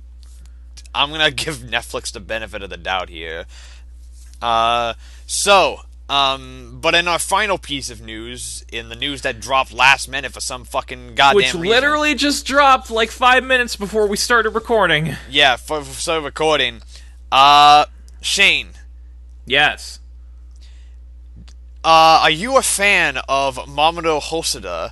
Speaker 1: I'm gonna give Netflix the benefit of the doubt here. Uh, so um, but in our final piece of news, in the news that dropped last minute for some fucking goddamn
Speaker 2: Which
Speaker 1: reason,
Speaker 2: literally just dropped like five minutes before we started recording.
Speaker 1: yeah, for, for so recording. Uh, Shane,
Speaker 2: Yes.
Speaker 1: uh, are you a fan of Mamoru Hosoda?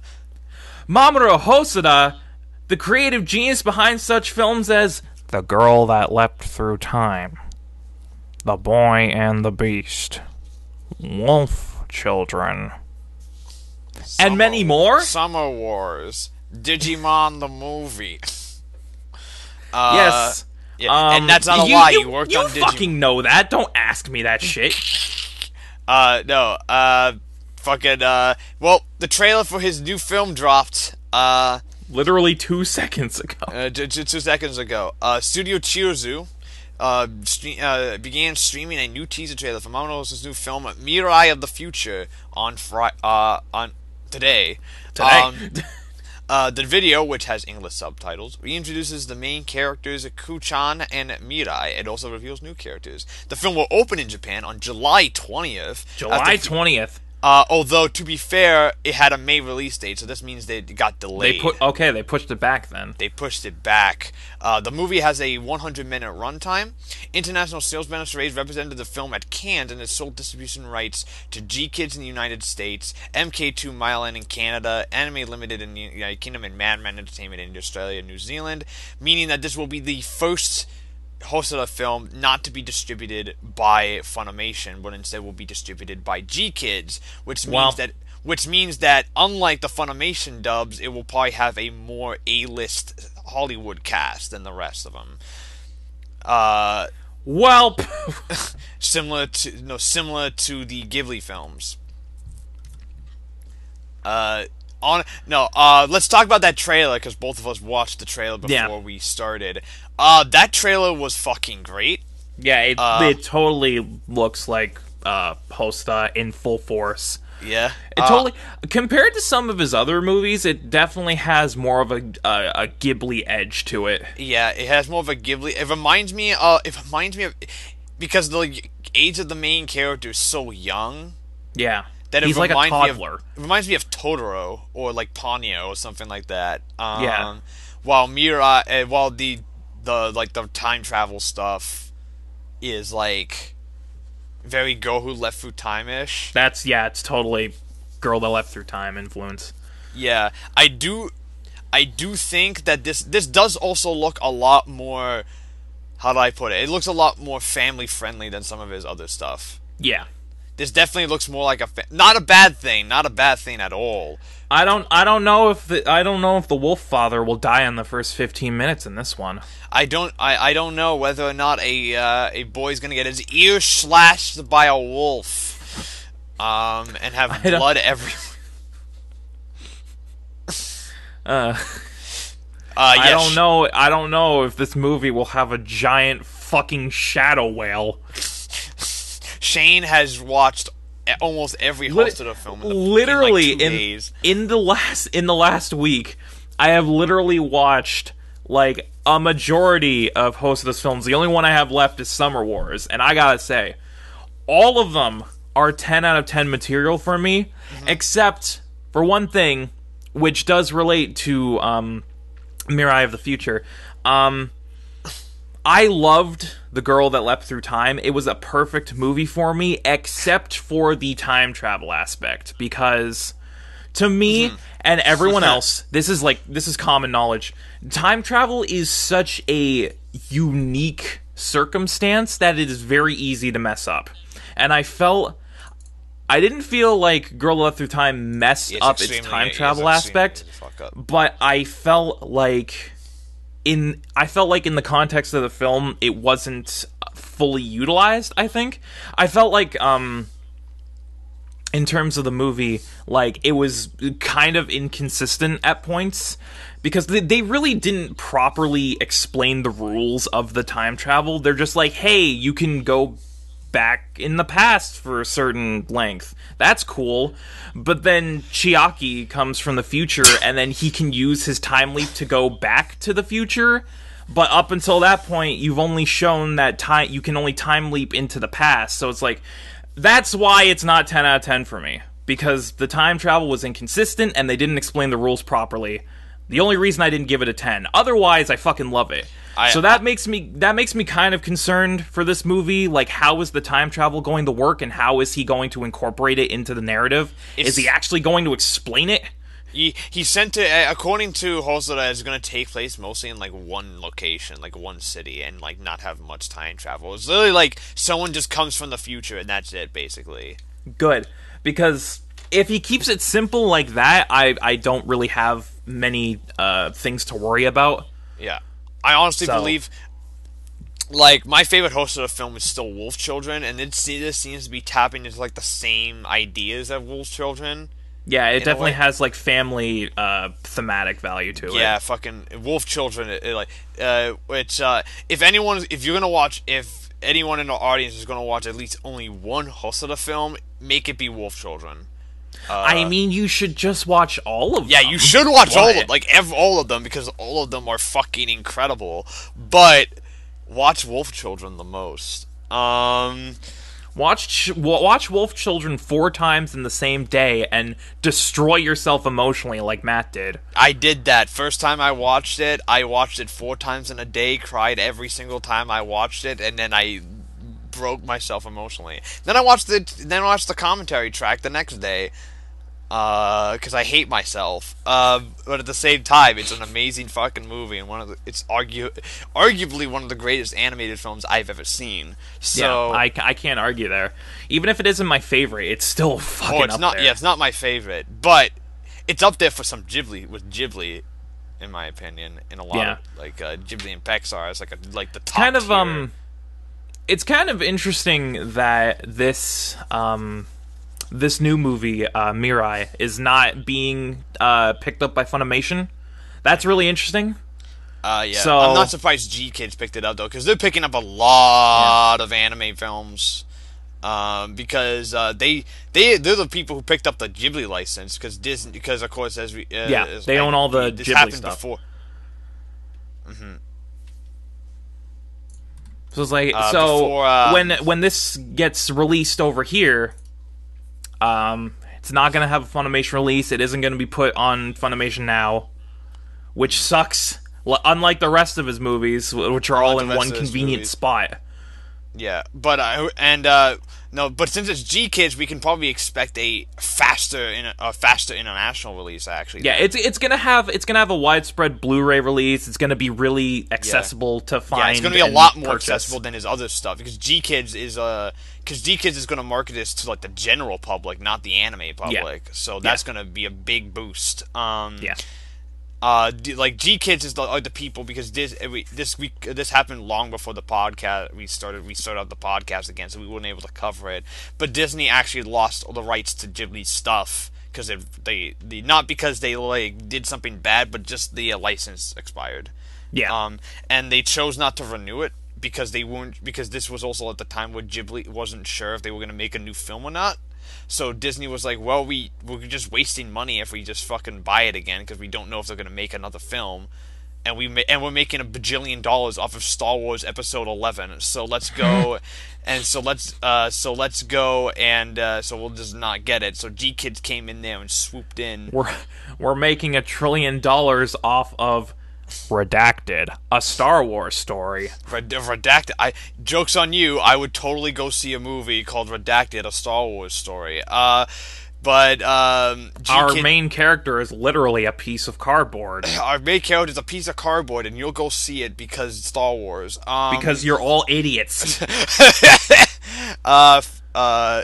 Speaker 2: Mamoru Hosoda, the creative genius behind such films as The Girl That Leapt Through Time, The Boy and the Beast, Wolf Children, and many more?
Speaker 1: Summer Wars, Digimon the movie. Uh,
Speaker 2: yes.
Speaker 1: yeah,
Speaker 2: Um,
Speaker 1: and that's not a
Speaker 2: you,
Speaker 1: lie.
Speaker 2: You,
Speaker 1: You, worked
Speaker 2: you
Speaker 1: on Digimon.
Speaker 2: You fucking know that. Don't ask me that shit.
Speaker 1: Uh, no. Uh, fucking. Uh, well, the trailer for his new film dropped. Uh,
Speaker 2: Literally two seconds ago.
Speaker 1: uh, j- two seconds ago. Uh, Studio Chizu uh, uh, began streaming a new teaser trailer for Mamoru's new film Mirai of the Future on Fri- uh, on today.
Speaker 2: Today.
Speaker 1: Um, uh, the video, which has English subtitles, reintroduces the main characters Kun-chan and Mirai. It also reveals new characters. The film will open in Japan on July 20th.
Speaker 2: July
Speaker 1: after,
Speaker 2: 20th.
Speaker 1: Uh, although to be fair, it had a May release date, so this means they got delayed.
Speaker 2: They put okay, they pushed it back then.
Speaker 1: they pushed it back. Uh, the movie has a 100 minute runtime. International sales banners raised represented the film at Cannes and has sold distribution rights to GKIDS in the United States, MK2 Mile End in Canada, Anime Limited in the United Kingdom, and Madman Entertainment in Australia and New Zealand, meaning that this will be the first Hosoda film not to be distributed by Funimation, but instead will be distributed by GKIDS, which means
Speaker 2: Well-
Speaker 1: that which means that unlike the Funimation dubs, it will probably have a more A-list Hollywood cast than the rest of them. Uh,
Speaker 2: Well,
Speaker 1: similar to no similar to the Ghibli films. Uh, on no, uh, let's talk about that trailer because both of us watched the trailer before
Speaker 2: Yeah.
Speaker 1: we started. Uh, that trailer was fucking great.
Speaker 2: yeah, it,
Speaker 1: Uh,
Speaker 2: it totally looks like uh, Hosoda in full force.
Speaker 1: Yeah,
Speaker 2: It
Speaker 1: Uh,
Speaker 2: totally compared to some of his other movies, it definitely has more of a a, a Ghibli edge to it.
Speaker 1: Yeah, it has more of a Ghibli. It reminds me. Uh, it reminds me of because the age of the main character is so young
Speaker 2: Yeah,
Speaker 1: that it
Speaker 2: he's like a
Speaker 1: reminds me of-
Speaker 2: toddler.
Speaker 1: it reminds me of Totoro or like Ponyo or something like that. Um,
Speaker 2: Yeah.
Speaker 1: While Mira, uh, while the the like the time travel stuff is like very Girl Who Leapt Through Time ish.
Speaker 2: That's yeah, it's totally girl that leapt through time influence.
Speaker 1: Yeah, I do. I do think that this this does also look a lot more. How do I put it? It looks a lot more family friendly than some of his other stuff.
Speaker 2: Yeah,
Speaker 1: This definitely looks more like a fa- not a bad thing, not a bad thing at all.
Speaker 2: I don't I don't know if the, I don't know if the Wolf Father will die in the first fifteen minutes in this one.
Speaker 1: I don't I, I don't know whether or not a uh, a boy's gonna get his ear slashed by a wolf, um, and have blood everywhere.
Speaker 2: Uh,
Speaker 1: Uh,
Speaker 2: I don't know. I don't know if this movie will have a giant fucking shadow whale.
Speaker 1: Shane has watched almost every Hosoda film. In the,
Speaker 2: literally
Speaker 1: in, like,
Speaker 2: in
Speaker 1: days.
Speaker 2: in the last in the last week, I have literally watched like a majority of Hosoda's films. The only one I have left is Summer Wars, and I gotta say, all of them are ten out of ten material for me,
Speaker 1: Mm-hmm.
Speaker 2: except for one thing, which does relate to um, Mirai of the Future. Um, I loved The Girl That Leapt Through Time. It was a perfect movie for me, except for the time travel aspect, because to me mm-hmm. and everyone else, this is like this is common knowledge. Time travel is such a unique circumstance that it is very easy to mess up. And I felt I didn't feel like Girl That Leapt Through Time messed
Speaker 1: It's
Speaker 2: up its time travel aspect
Speaker 1: easy to fuck up.
Speaker 2: but I felt like in I felt like in the context of the film it wasn't fully utilized, I think. I felt like um in terms of the movie, like it was kind of inconsistent at points because they, they really didn't properly explain the rules of the time travel. They're just like, "Hey, you can go back in the past for a certain length. That's cool. But then Chiaki comes from the future and then he can use his time leap to go back to the future. But up until that point, you've only shown that time you can only time leap into the past. So it's like that's why it's not 10 out of 10 for me because the time travel was inconsistent and they didn't explain the rules properly. The only reason I didn't give it a 10. Otherwise, I fucking love it.
Speaker 1: I-
Speaker 2: so that makes me that makes me kind of concerned for this movie. Like, how is the time travel going to work, and how is he going to incorporate it into the narrative? Is he actually going to explain it?
Speaker 1: He he sent it according to Hosoda it's gonna take place mostly in like one location, like one city, and like not have much time travel. It's literally like someone just comes from the future and that's it, basically.
Speaker 2: Good, because if he keeps it simple like that, I I don't really have many uh, things to worry about.
Speaker 1: Yeah, I honestly
Speaker 2: So-
Speaker 1: believe. Like my favorite Hosoda film is still Wolf Children, and se- this seems to be tapping into like the same ideas of Wolf Children.
Speaker 2: Yeah, it definitely has like family uh, thematic value to it.
Speaker 1: Yeah, fucking Wolf Children. It, it, like, uh, which uh, if anyone, if you're gonna watch, if anyone in the audience is gonna watch at least only one Hosoda film, make it be Wolf Children.
Speaker 2: I mean, you should just watch all of
Speaker 1: Yeah,
Speaker 2: them.
Speaker 1: Yeah, you should watch all of them, like ev- all of them, because all of them are fucking incredible. But watch Wolf Children the most. Um,
Speaker 2: Watch ch- watch Wolf Children four times in the same day and destroy yourself emotionally like Matt did.
Speaker 1: I did that. First time I watched it, I watched it four times in a day, cried every single time I watched it, and then I broke myself emotionally. Then I watched the then I watched the commentary track the next day because I hate myself. Uh, but at the same time, it's an amazing fucking movie and one of the it's argue arguably one of the greatest animated films I've ever seen. So
Speaker 2: yeah, I, I can't argue there. Even if it isn't my favorite, it's still fucking
Speaker 1: oh, it's
Speaker 2: up
Speaker 1: not
Speaker 2: there.
Speaker 1: yeah, it's not my favorite, but it's up there for some Ghibli with Ghibli. In my opinion, in a lot
Speaker 2: Yeah.
Speaker 1: of like uh, Ghibli and Pixar, it's like a, like the top
Speaker 2: kind of
Speaker 1: tier.
Speaker 2: um it's kind of interesting that this um this new movie uh mirai is not being uh picked up by funimation that's really interesting
Speaker 1: Uh, yeah,
Speaker 2: So-
Speaker 1: I'm not surprised GKIDS picked it up though, because they're picking up a lot of anime films. Um, because uh, they they they're the people who picked up the Ghibli license because Disney because of course as we uh,
Speaker 2: Yeah, they own all the
Speaker 1: this
Speaker 2: Ghibli
Speaker 1: happened
Speaker 2: stuff.
Speaker 1: before.
Speaker 2: So it's like
Speaker 1: Uh,
Speaker 2: so
Speaker 1: before, uh,
Speaker 2: when when this gets released over here um it's not gonna have a funimation release. It isn't gonna be put on funimation now which sucks. Unlike the rest of his movies which are all in one convenient
Speaker 1: movies.
Speaker 2: spot.
Speaker 1: Yeah, but uh, and uh, no, but since it's GKIDS, we can probably expect a faster in a faster international release. Actually,
Speaker 2: Yeah, it's it's gonna have it's gonna have a widespread Blu-ray release. It's gonna be really accessible to find.
Speaker 1: Yeah, it's going to be a lot more
Speaker 2: purchase.
Speaker 1: accessible than his other stuff because GKIDS is uh because GKIDS is going to market this to like the general public, not the anime public. Yeah. So that's going to be a big boost. Um,
Speaker 2: Yeah,
Speaker 1: uh, D- like GKIDS is the, are the people because this we, this week this happened long before the podcast we started we started out the podcast again, so we weren't able to cover it. But Disney actually lost all the rights to Ghibli stuff because they they the not because they like did something bad, but just the uh, license expired.
Speaker 2: yeah,
Speaker 1: Um, and they chose not to renew it because they weren't because this was also at the time where Ghibli wasn't sure if they were going to make a new film or not. So Disney was like, "Well, we we're just wasting money if we just fucking buy it again because we don't know if they're going to make another film." And we ma- and we're making a bajillion dollars off of Star Wars Episode Eleven, so let's go, and so let's uh so let's go and uh, so we'll just not get it. So GKIDS came in there and swooped in.
Speaker 2: we're we're making a trillion dollars off of Redacted, a Star Wars story.
Speaker 1: Red- Redacted. I jokes on you. I would totally go see a movie called Redacted, a Star Wars story. Uh, but um,
Speaker 2: Our
Speaker 1: Kid-
Speaker 2: main character is literally a piece of cardboard
Speaker 1: our main character is a piece of cardboard, and you'll go see it because it's Star Wars. Um,
Speaker 2: because you're all idiots.
Speaker 1: uh, uh,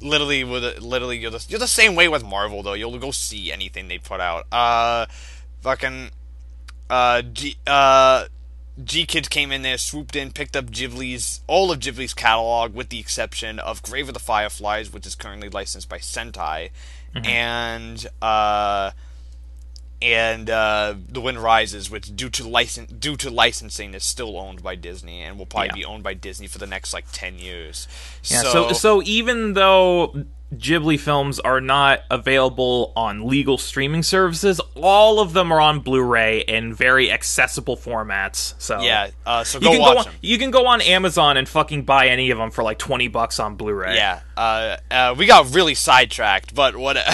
Speaker 1: literally, with literally, you're the, you're the same way with Marvel though. You'll go see anything they put out. Uh, fucking, uh, G, uh, GKIDS came in there, swooped in, picked up Ghibli's all of Ghibli's catalog, with the exception of Grave of the Fireflies, which is currently licensed by Sentai, and uh, and uh, The Wind Rises, which due to license due to licensing is still owned by Disney and will probably
Speaker 2: Yeah.
Speaker 1: be owned by Disney for the next like ten years.
Speaker 2: Yeah, so so even though Ghibli films are not available on legal streaming services, all of them are on Blu-ray in very accessible formats. So
Speaker 1: yeah, uh, so
Speaker 2: you
Speaker 1: go
Speaker 2: can
Speaker 1: watch
Speaker 2: go on,
Speaker 1: them.
Speaker 2: you can go on Amazon and fucking buy any of them for like twenty bucks on Blu-ray.
Speaker 1: Yeah, uh, uh, we got really sidetracked, but what?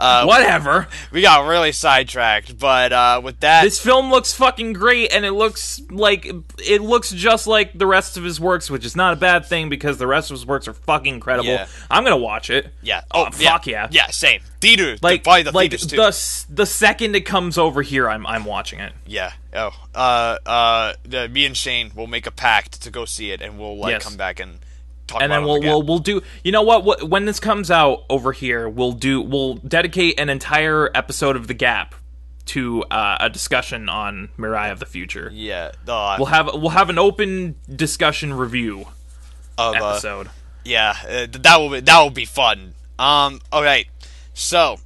Speaker 1: Uh,
Speaker 2: whatever.
Speaker 1: We got really sidetracked, but uh, with that,
Speaker 2: This film looks fucking great, and it looks like it looks just like the rest of his works, which is not a bad thing because the rest of his works are fucking incredible.
Speaker 1: Yeah.
Speaker 2: I'm gonna watch it.
Speaker 1: Yeah,
Speaker 2: Oh,
Speaker 1: yeah,
Speaker 2: fuck yeah.
Speaker 1: yeah, same theater,
Speaker 2: Like,
Speaker 1: buy the
Speaker 2: like
Speaker 1: too.
Speaker 2: the the second it comes over here, I'm I'm watching it.
Speaker 1: Yeah. Oh. Uh. Uh. The, me and Shane will make a pact to go see it, and we'll like
Speaker 2: Yes.
Speaker 1: come back and talk
Speaker 2: and
Speaker 1: about
Speaker 2: then we'll we'll we'll do. You know what? what? When this comes out over here, we'll do. We'll dedicate an entire episode of the Gap to uh, a discussion on Mirai of the Future.
Speaker 1: Yeah. Uh,
Speaker 2: We'll have we'll have an open discussion review
Speaker 1: of, uh,
Speaker 2: episode.
Speaker 1: Yeah. Uh, that will be that will be fun. Um. All right. So,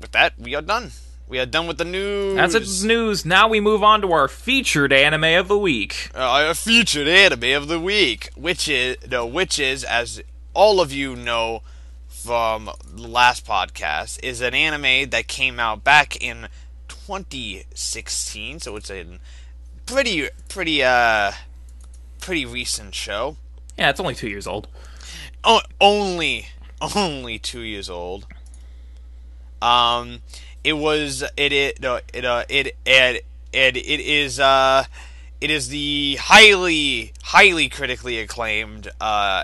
Speaker 1: with that, we are done. We are done with the news.
Speaker 2: That's it. News. Now we move on to our featured anime of the week.
Speaker 1: uh, our featured anime of the week, which is no, which is as all of you know from the last podcast, is an anime that came out back in 2016. So it's a pretty, pretty, uh, pretty recent show.
Speaker 2: Yeah, it's only two years old.
Speaker 1: Oh, only only two years old. Um, it was it it no, it uh it it it, it is uh it is the highly highly critically acclaimed uh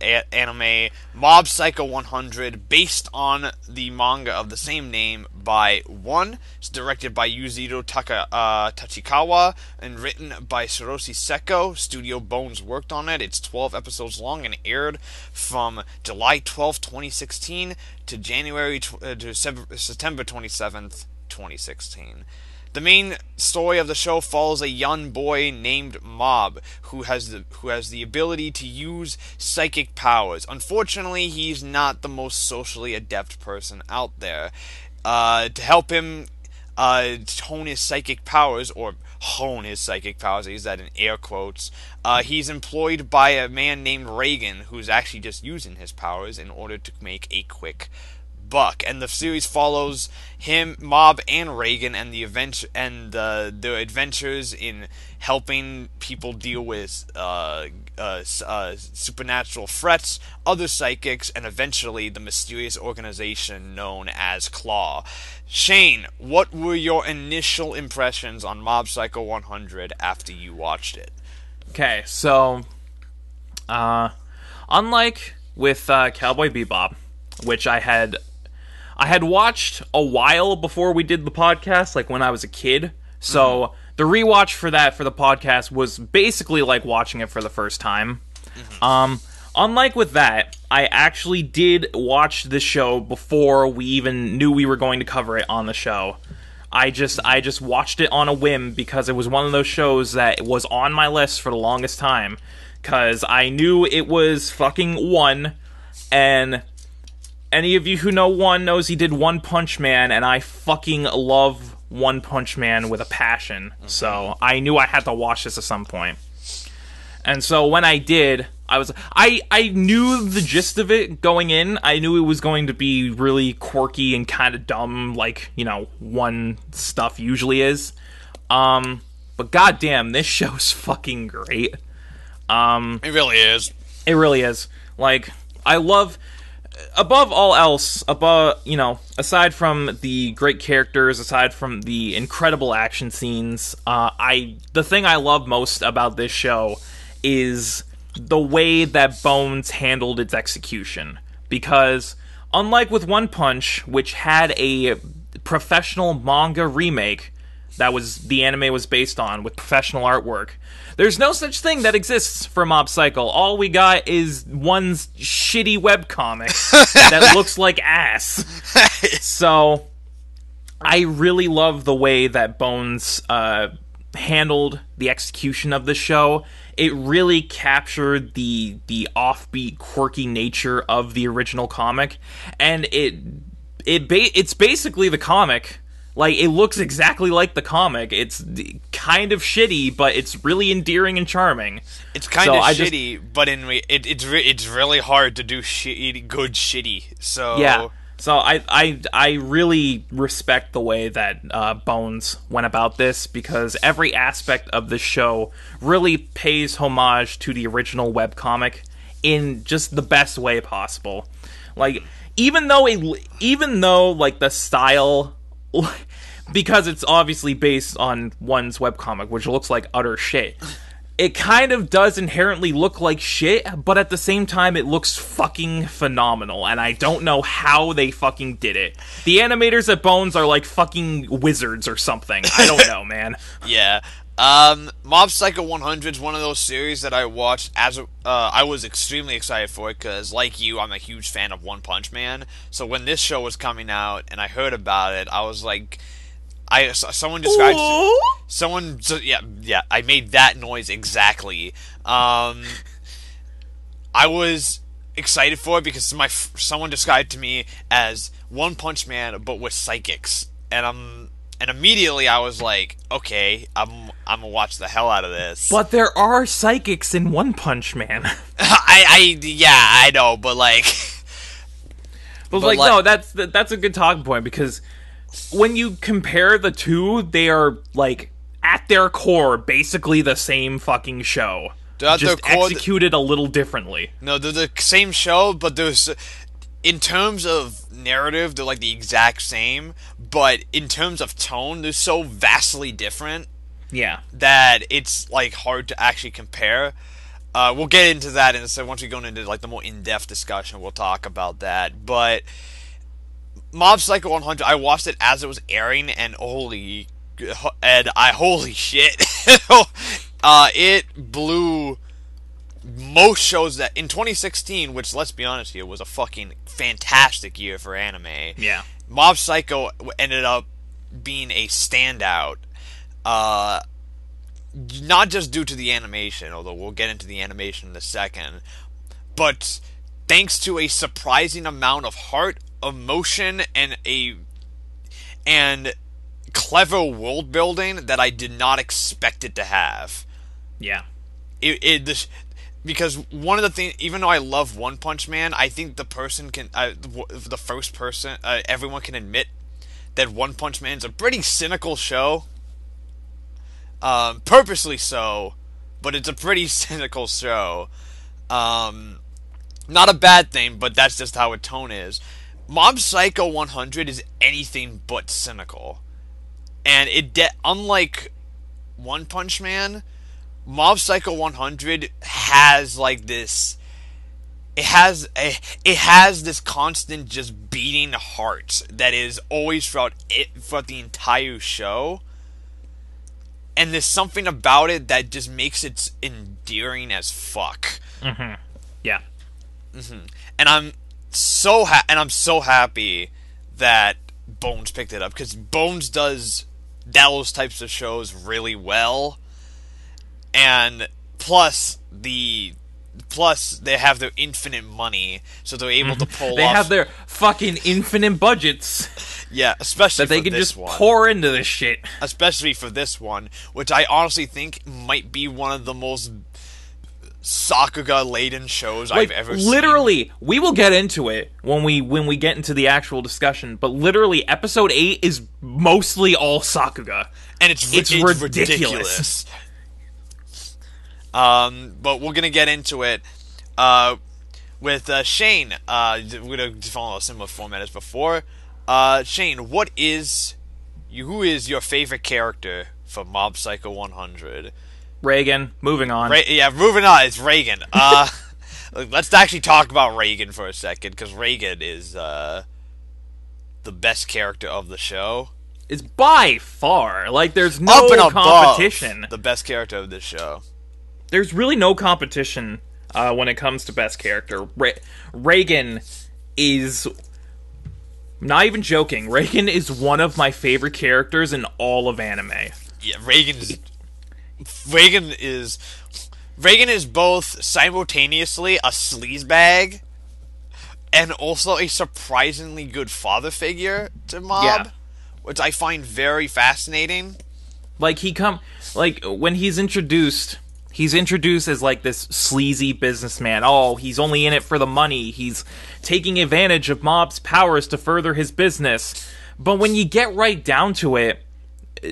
Speaker 1: a- anime Mob Psycho 100 based on the manga of the same name by one it's directed by Yuzuru Taka, uh, Tachikawa and written by Hiroshi Seko. Studio Bones worked on it. It's 12 episodes long and aired from July 12 2016 to January tw- uh, to Sep- September 27th 2016 the main story of the show follows a young boy named Mob who has the who has the ability to use psychic powers. Unfortunately, he's not the most socially adept person out there. Uh, to help him uh, hone his psychic powers, or hone his psychic powers, I use that in air quotes, uh, he's employed by a man named Reigen who's actually just using his powers in order to make a quick buck, and the series follows him, Mob, and Reigen, and the adventure and uh, their adventures in helping people deal with uh, uh, uh, supernatural threats, other psychics, and eventually the mysterious organization known as Claw. Shane, what were your initial impressions on Mob Psycho 100 after you watched it?
Speaker 2: Okay, so, uh, unlike with uh, Cowboy Bebop, which I had, I had watched a while before we did the podcast, like when I was a kid. So the rewatch for that for the podcast was basically like watching it for the first time. Um, unlike with that, I actually did watch the show before we even knew we were going to cover it on the show. I just I just watched it on a whim because it was one of those shows that was on my list for the longest time cuz I knew it was fucking one and any of you who know one knows he did One Punch Man and I fucking love One Punch Man with a passion. So, I knew I had to watch this at some point. And so when I did, I was I I knew the gist of it going in. I knew it was going to be really quirky and kind of dumb like, you know, one stuff usually is. Um but goddamn, this show's fucking great.
Speaker 1: Um, it really is.
Speaker 2: It really is. Like I love above all else, above you know, aside from the great characters, aside from the incredible action scenes, uh, I the thing I love most about this show is the way that Bones handled its execution. Because unlike with One Punch, which had a professional manga remake that was the anime was based on with professional artwork. There's no such thing that exists for Mob Psycho. All we got is one's shitty webcomic that looks like ass. So I really love the way that Bones uh, handled the execution of the show. It really captured the the offbeat, quirky nature of the original comic, and it it ba- it's basically the comic. Like it looks exactly like the comic. It's kind of shitty, but it's really endearing and charming.
Speaker 1: It's kind
Speaker 2: So
Speaker 1: of
Speaker 2: I just-
Speaker 1: shitty, but in re- it, it's re- it's really hard to do shitty, good shitty. So
Speaker 2: Yeah. So I I I really respect the way that uh, Bones went about this because every aspect of the show really pays homage to the original webcomic in just the best way possible. Like even though it, even though like the style because it's obviously based on one's webcomic which looks like utter shit it kind of does inherently look like shit, but at the same time, it looks fucking phenomenal, and I don't know how they fucking did it. The animators at Bones are like fucking wizards or something. I don't know, man.
Speaker 1: Yeah. Um, Mob Psycho 100 is one of those series that I watched as a, uh, I was extremely excited for it because, like you, I'm a huge fan of One Punch Man. So when this show was coming out and I heard about it, I was like, I someone described someone yeah yeah I made that noise exactly. Um, I was excited for it because my someone described to me as One Punch Man but with psychics, and I'm and immediately I was like, okay, I'm I'm gonna watch the hell out of this.
Speaker 2: But there are psychics in One Punch Man.
Speaker 1: I I yeah I know, but like
Speaker 2: But,
Speaker 1: But,
Speaker 2: like,
Speaker 1: like-
Speaker 2: no, that's that's a good talking point because when you compare the two, they are like at their core basically the same fucking show.
Speaker 1: They're at
Speaker 2: just
Speaker 1: core-
Speaker 2: executed a little differently.
Speaker 1: No, they're the same show, but there's in terms of narrative, they're like the exact same. But in terms of tone, they're so vastly different
Speaker 2: Yeah.
Speaker 1: that it's like hard to actually compare. Uh, we'll get into that in a second. Once we go into like the more in-depth discussion, we'll talk about that. But Mob Psycho 100, I watched it as it was airing, and holy, and I holy shit, uh, it blew most shows that in 2016, which let's be honest here, was a fucking fantastic year for anime.
Speaker 2: Yeah.
Speaker 1: Mob Psycho ended up being a standout, uh, not just due to the animation, although we'll get into the animation in a second, but thanks to a surprising amount of heart, emotion, and a and clever world building that I did not expect it to have
Speaker 2: Yeah.
Speaker 1: it, it this because one of the things even though i love one punch man i think the person can uh, the first person uh, everyone can admit that one punch man's a pretty cynical show. Um, purposely so but it's a pretty cynical show. Um, not a bad thing but that's just how a tone is. Mob psycho 100 is anything but cynical. And it de- unlike one punch man Mob Psycho 100 has like this it has a it has this constant just beating heart that is always throughout it throughout the entire show. And there's something about it that just makes it endearing as fuck. Mhm.
Speaker 2: Yeah. Mhm.
Speaker 1: And I'm so ha- and I'm so happy that Bones picked it up because Bones does those types of shows really well. And plus the plus they have their infinite money, so they're able to pull
Speaker 2: Mm-hmm. They
Speaker 1: off.
Speaker 2: have their fucking infinite budgets
Speaker 1: yeah, especially
Speaker 2: that they can just
Speaker 1: one.
Speaker 2: pour into this shit.
Speaker 1: especially for this one, which I honestly think might be one of the most Sakuga laden shows
Speaker 2: Like
Speaker 1: I've ever seen.
Speaker 2: literally, we will get into it when we when we get into the actual discussion. But literally, episode eight is mostly all Sakuga.
Speaker 1: and it's
Speaker 2: It's
Speaker 1: it's,
Speaker 2: ridiculous.
Speaker 1: ridiculous. Um, but we're gonna get into it uh, with uh, Shane. Uh, we're gonna follow a similar format as before. Uh, Shane, what is you? Who is your favorite character for Mob Psycho 100?
Speaker 2: Reigen, moving on.
Speaker 1: Ra- yeah, moving on. It's Reigen. Uh, let's actually talk about Reigen for a second because Reigen is uh, the best character of the show.
Speaker 2: It's by far like there's no
Speaker 1: Up and above
Speaker 2: competition.
Speaker 1: the best character of this show.
Speaker 2: There's really no competition uh, when it comes to best character. Re- Reigen is not even joking. Reigen is one of my favorite characters in all of anime.
Speaker 1: Yeah, Reigen's Reigen is Reigen is both simultaneously a sleazebag and also a surprisingly good father figure to Mob,
Speaker 2: Yeah.
Speaker 1: which I find very fascinating.
Speaker 2: like he come like when he's introduced he's introduced as like this sleazy businessman. Oh he's only in it for the money. He's taking advantage of mob's powers to further his business. But when you get right down to it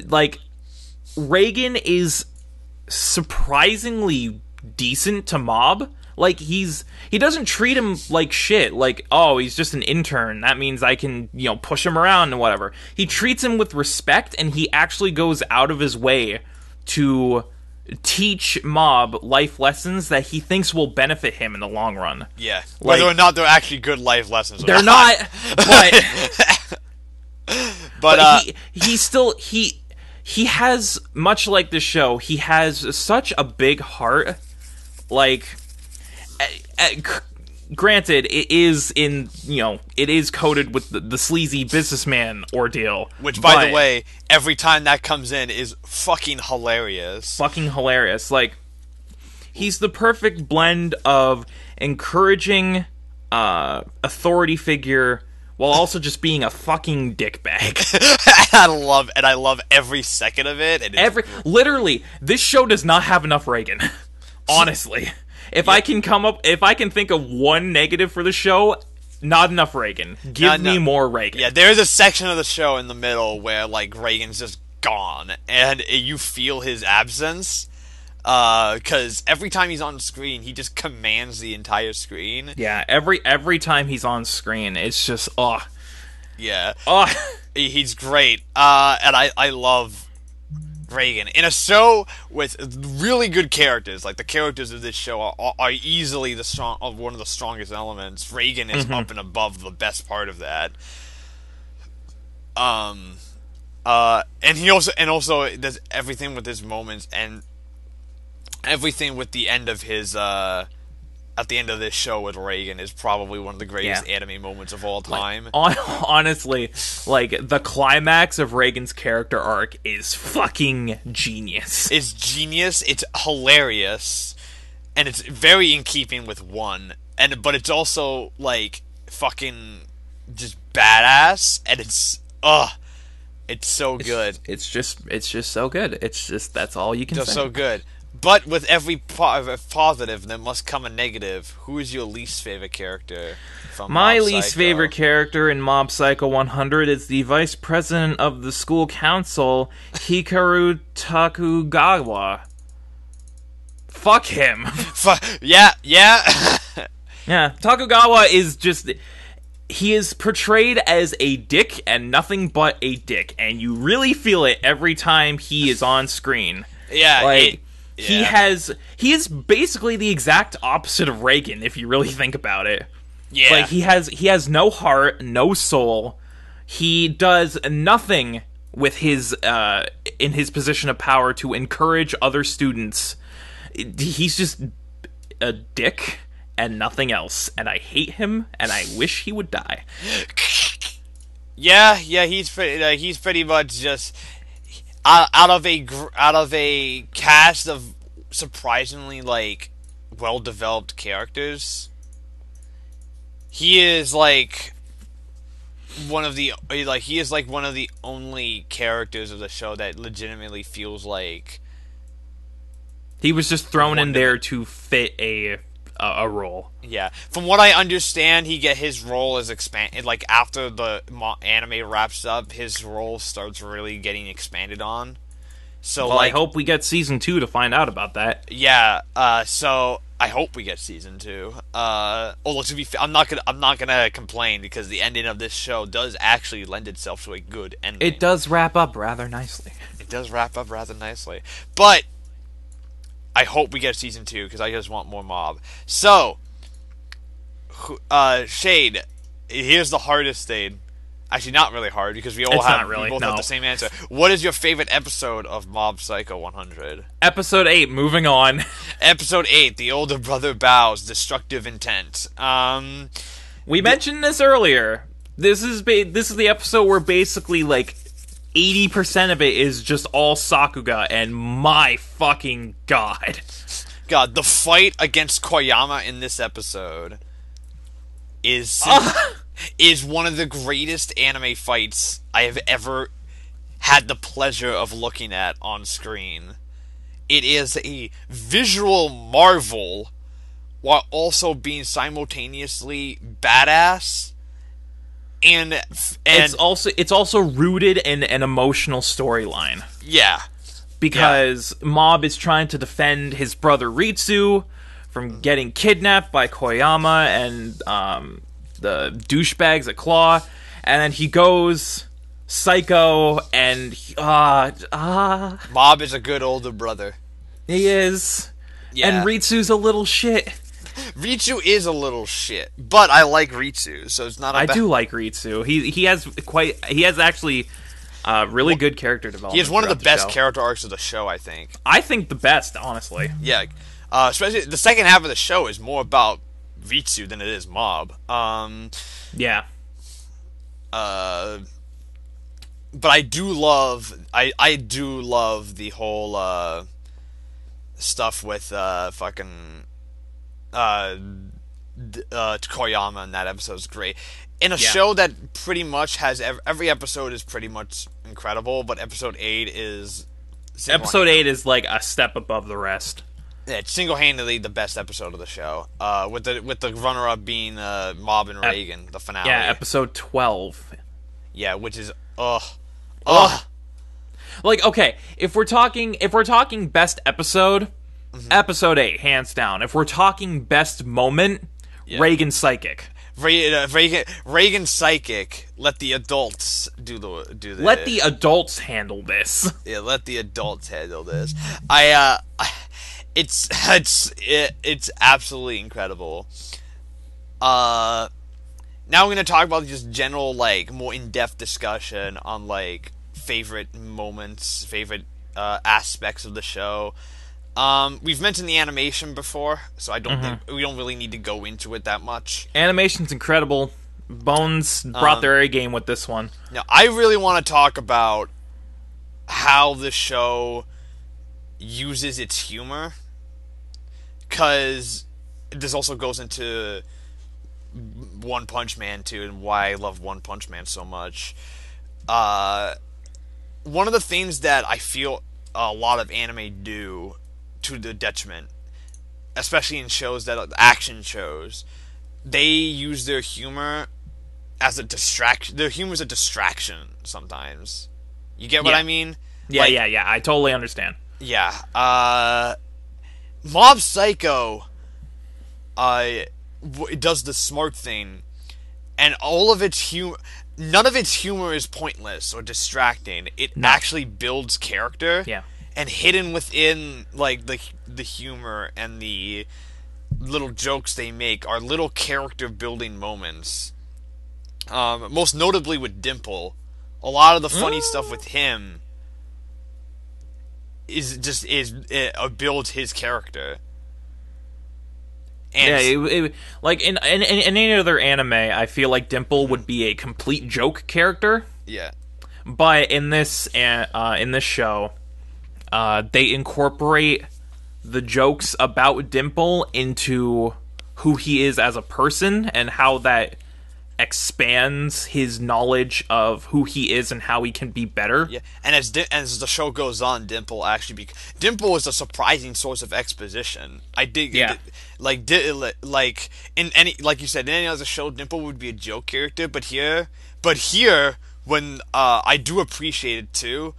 Speaker 2: like reigen is surprisingly decent to mob. Like he's he doesn't treat him like shit. Like oh he's just an intern. That means i can you know push him around and whatever. He treats him with respect and he actually goes out of his way to teach mob life lessons that he thinks will benefit him in the long run.
Speaker 1: Yeah, whether or not they're actually good life lessons. Or
Speaker 2: they're not but
Speaker 1: But, uh,
Speaker 2: he he still he he has much like the show he has such a big heart. Like granted it is in you know it is coated with the, the sleazy businessman ordeal
Speaker 1: which, by the way, every time that comes in is fucking hilarious.
Speaker 2: fucking hilarious like he's the perfect blend of encouraging uh authority figure while also just being a fucking dickbag
Speaker 1: I love and I love every second of it. And
Speaker 2: Every literally, this show does not have enough Reigen. Honestly, if I can come up, if I can think of one negative for the show, not enough Reigen. Give
Speaker 1: Not
Speaker 2: me
Speaker 1: enough.
Speaker 2: more Reigen.
Speaker 1: Yeah, there's a section of the show in the middle where like Reigen's just gone, and you feel his absence. because every time he's on screen, he just commands the entire screen.
Speaker 2: Yeah, every every time he's on screen, it's just oh,
Speaker 1: Yeah,
Speaker 2: oh.
Speaker 1: he's great, uh, and I I love Reigen in a show with really good characters. Like the characters of this show are, are- easily the strong, one of the strongest elements. Reigen is up and above the best part of that. Um, uh, and he also and also does everything with his moments and everything with the end of his uh. At the end of this show with Reigen is probably one of the greatest
Speaker 2: Yeah.
Speaker 1: anime moments of all time.
Speaker 2: Hon- honestly, like the climax of Reigen's character arc is fucking genius.
Speaker 1: It's genius. It's hilarious, and it's very in keeping with one. And but it's also like fucking just badass, and it's ugh, it's so good,
Speaker 2: It's just it's just so good. It's just that's all you can
Speaker 1: just
Speaker 2: say.
Speaker 1: so good. But with every po- positive, there must come a negative. Who is your least favorite character from
Speaker 2: My
Speaker 1: Mob
Speaker 2: least
Speaker 1: Psycho?
Speaker 2: favorite character in Mob Psycho 100 is the vice president of the school council, Hikaru Takugawa. Fuck him.
Speaker 1: Yeah, yeah.
Speaker 2: yeah, Takugawa is just. He is portrayed as a dick and nothing but a dick, and you really feel it every time he is on screen.
Speaker 1: yeah,
Speaker 2: Like
Speaker 1: it-
Speaker 2: he has, he is basically the exact opposite of Reigen if you really think about it.
Speaker 1: yeah.
Speaker 2: Like he has he has no heart, no soul. He does nothing with his uh in his position of power to encourage other students. He's just a dick and nothing else, and I hate him and I wish he would die.
Speaker 1: Yeah, yeah, he's pretty. Uh, he's pretty much just out, out of a out of a cast of surprisingly like well developed characters. He is like one of the like he is like one of the only characters of the show that legitimately feels like
Speaker 2: He was just thrown in there to fit a a, a role.
Speaker 1: Yeah, from what I understand, he get his role is expanded. Like after the anime wraps up, his role starts really getting expanded on. So
Speaker 2: Well,
Speaker 1: like,
Speaker 2: I hope we get season two to find out about that.
Speaker 1: yeah. Uh, so I hope we get season two. Uh, although to be, fa- I'm not gonna, I'm not gonna complain because the ending of this show does actually lend itself to a good ending.
Speaker 2: It does wrap up rather nicely.
Speaker 1: It does wrap up rather nicely, but I hope we get season two because I just want more mob. So, uh, Shane, here's the hardest thing. Actually, not really hard because we all
Speaker 2: It's
Speaker 1: have
Speaker 2: really,
Speaker 1: we both
Speaker 2: no.
Speaker 1: have the same answer. What is your favorite episode of Mob Psycho 100?
Speaker 2: Episode eight. Moving on.
Speaker 1: Episode eight, the older brother bows, destructive intent. Um,
Speaker 2: We mentioned this earlier. This is ba- this is the episode where basically like eighty percent of it is just all Sakuga, and my fucking god,
Speaker 1: God, the fight against Koyama in this episode is is one of the greatest anime fights I have ever had the pleasure of looking at on screen. It is a visual marvel while also being simultaneously badass and and
Speaker 2: it's also it's also rooted in an emotional storyline
Speaker 1: yeah.
Speaker 2: because Mob is trying to defend his brother Ritsu from getting kidnapped by Koyama and um, the douchebags at Claw, and then he goes psycho and ah ah
Speaker 1: Mob is a good older brother.
Speaker 2: he is.
Speaker 1: Yeah.
Speaker 2: And Ritsu's a little shit.
Speaker 1: Ritsu is a little shit, but I like Ritsu, so it's not a
Speaker 2: I
Speaker 1: bad-
Speaker 2: do like Ritsu. He he has quite he has actually uh, really good character development.
Speaker 1: He is one of the
Speaker 2: throughout
Speaker 1: best
Speaker 2: show.
Speaker 1: character arcs of the show, I think.
Speaker 2: I think the best, honestly.
Speaker 1: Yeah, uh, especially the second half of the show is more about Ritsu than it is Mob. Um,
Speaker 2: Yeah.
Speaker 1: uh, but I do love I I do love the whole uh, stuff with uh, fucking uh, uh, Koyama in that episode is great. In a
Speaker 2: Yeah.
Speaker 1: show that pretty much has ev- every episode is pretty much incredible, but episode eight is
Speaker 2: Episode eight is like a step above the rest.
Speaker 1: Yeah, it's single-handedly the best episode of the show. Uh, with the with the runner-up being uh, Mob and Reigen, the finale.
Speaker 2: Yeah, episode twelve.
Speaker 1: Yeah, which is ugh, ugh.
Speaker 2: Like, okay, if we're talking if we're talking best episode, episode 8 hands down. If we're talking best moment, Reigen psychic.
Speaker 1: Uh, Reigen, Reigen psychic. Let the adults do the do the.
Speaker 2: Let the adults handle this.
Speaker 1: yeah, let the adults handle this. I uh, it's it's it, it's absolutely incredible. Uh, now we're gonna talk about just general like more in depth discussion on like favorite moments, favorite uh, aspects of the show. Um, we've mentioned the animation before, so I don't think we don't really need to go into it that much.
Speaker 2: Animation's incredible. Bones brought their A game with this one.
Speaker 1: Now, I really want to talk about how the show uses its humor, because this also goes into One Punch Man too, and why I love One Punch Man so much. Uh, one of the things that I feel a lot of anime do to the detriment, especially in shows that action shows, they use their humor as a distraction. Their humor is a distraction sometimes. You get what
Speaker 2: Yeah.
Speaker 1: I mean?
Speaker 2: Yeah,
Speaker 1: Like-
Speaker 2: yeah, yeah. I totally understand.
Speaker 1: Yeah. Uh, Mob Psycho. Uh, w- it does the smart thing, and all of its humor. None of its humor is pointless or distracting. It
Speaker 2: No.
Speaker 1: actually builds character.
Speaker 2: Yeah.
Speaker 1: And hidden within like the the humor and the little jokes they make are little character building moments. Um, most notably with Dimple, a lot of the funny stuff with him is just is uh, builds his character. And
Speaker 2: Yeah, it, it, like in, in in any other anime, I feel like Dimple would be a complete joke character,
Speaker 1: yeah,
Speaker 2: but in this uh, uh, in this show, uh, they incorporate the jokes about Dimple into who he is as a person and how that expands his knowledge of who he is and how he can be better.
Speaker 1: yeah. And as Di- as the show goes on, Dimple actually be- Dimple is a surprising source of exposition. I dig.
Speaker 2: Yeah.
Speaker 1: Like di- like in any like you said in any other show, Dimple would be a joke character, but here, but here when uh, I do appreciate it too,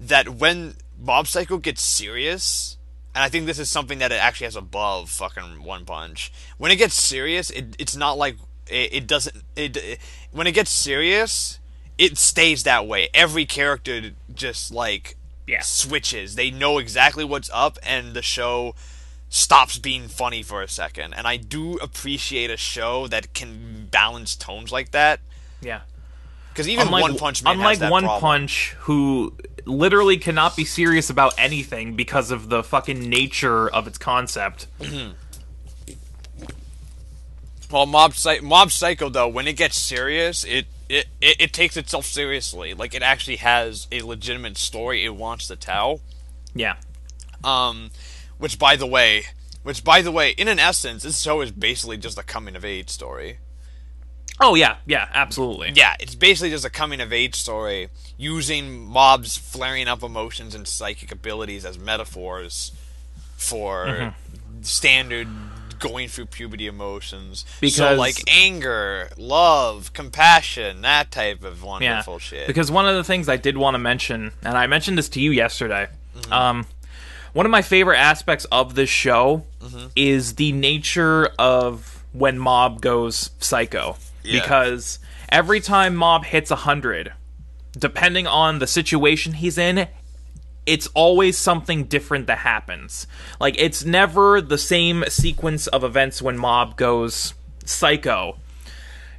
Speaker 1: that when Mob Psycho gets serious. And I think this is something that it actually has above fucking One Punch. When it gets serious, it, it's not like it, it doesn't. It, it when it gets serious, it stays that way. Every character just like
Speaker 2: Yeah.
Speaker 1: switches. They know exactly what's up, and the show stops being funny for a second. And I do appreciate a show that can balance tones like that.
Speaker 2: Yeah.
Speaker 1: Because even
Speaker 2: unlike
Speaker 1: One Punch Man
Speaker 2: unlike One
Speaker 1: problem.
Speaker 2: Punch, who literally cannot be serious about anything because of the fucking nature of its concept.
Speaker 1: Well, Mob, Psy- Mob Psycho though, when it gets serious, it, it it it takes itself seriously. Like it actually has a legitimate story it wants to tell.
Speaker 2: Yeah.
Speaker 1: Um, which by the way, which by the way, in an essence, this show is basically just a coming of age story.
Speaker 2: Oh yeah, yeah, absolutely.
Speaker 1: Yeah, it's basically just a coming of age story using mobs flaring up emotions and psychic abilities as metaphors for
Speaker 2: Mm-hmm.
Speaker 1: standard going through puberty emotions. so like anger, love, compassion, that type of
Speaker 2: Yeah.
Speaker 1: wonderful shit.
Speaker 2: Because one of the things I did want to mention, and I mentioned this to you yesterday,
Speaker 1: Mm-hmm.
Speaker 2: um, one of my favorite aspects of this show
Speaker 1: Mm-hmm.
Speaker 2: is the nature of when Mob goes psycho.
Speaker 1: Yeah.
Speaker 2: Because every time Mob hits 100, depending on the situation he's in, it's always something different that happens. Like it's never the same sequence of events when Mob goes psycho.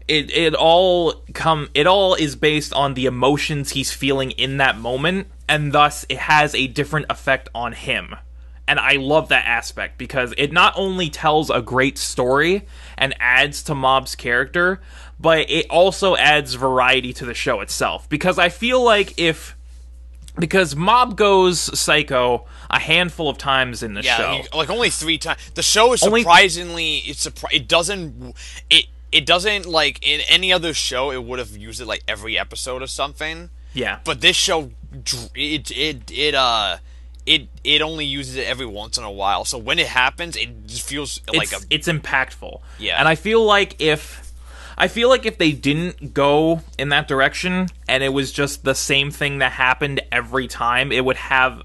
Speaker 2: It it all come it all is based on the emotions he's feeling in that moment and thus it has a different effect on him. And I love that aspect because it not only tells a great story and adds to Mob's character, but it also adds variety to the show itself. Because I feel like if because Mob goes psycho a handful of times in the
Speaker 1: yeah,
Speaker 2: show.
Speaker 1: you- like only three times. The show is surprisingly it's surpri- it doesn't it it doesn't like in any other show it would have used it like every episode or something.
Speaker 2: yeah.
Speaker 1: But this show, it it it uh, it it only uses it every once in a while. So when it happens, it just feels like
Speaker 2: it's,
Speaker 1: a
Speaker 2: it's impactful.
Speaker 1: Yeah.
Speaker 2: And I feel like if I feel like if they didn't go in that direction and it was just the same thing that happened every time, it would have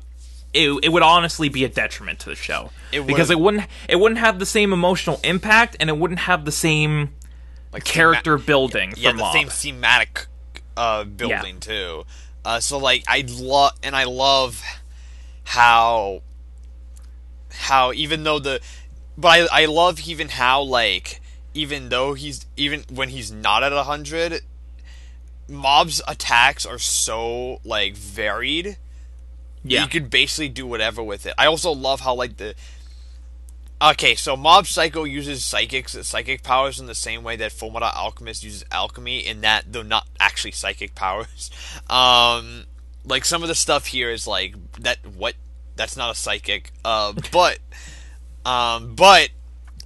Speaker 2: it, it would honestly be a detriment to the show
Speaker 1: It
Speaker 2: because it wouldn't it wouldn't have the same emotional impact and it wouldn't have the same
Speaker 1: like
Speaker 2: character
Speaker 1: thema-
Speaker 2: building for
Speaker 1: yeah, the
Speaker 2: Mob.
Speaker 1: same thematic uh, building too. Uh, so like I love and I love how how even though the but I I love even how like even though he's even when he's not at a hundred, mob's attacks are so like varied.
Speaker 2: yeah.
Speaker 1: You could basically do whatever with it. I also love how like the Okay, so Mob Psycho uses psychics psychic powers in the same way that Fullmetal Alchemist uses alchemy in that they're not actually psychic powers. Um like some of the stuff here is like that what that's not a psychic. Uh but um but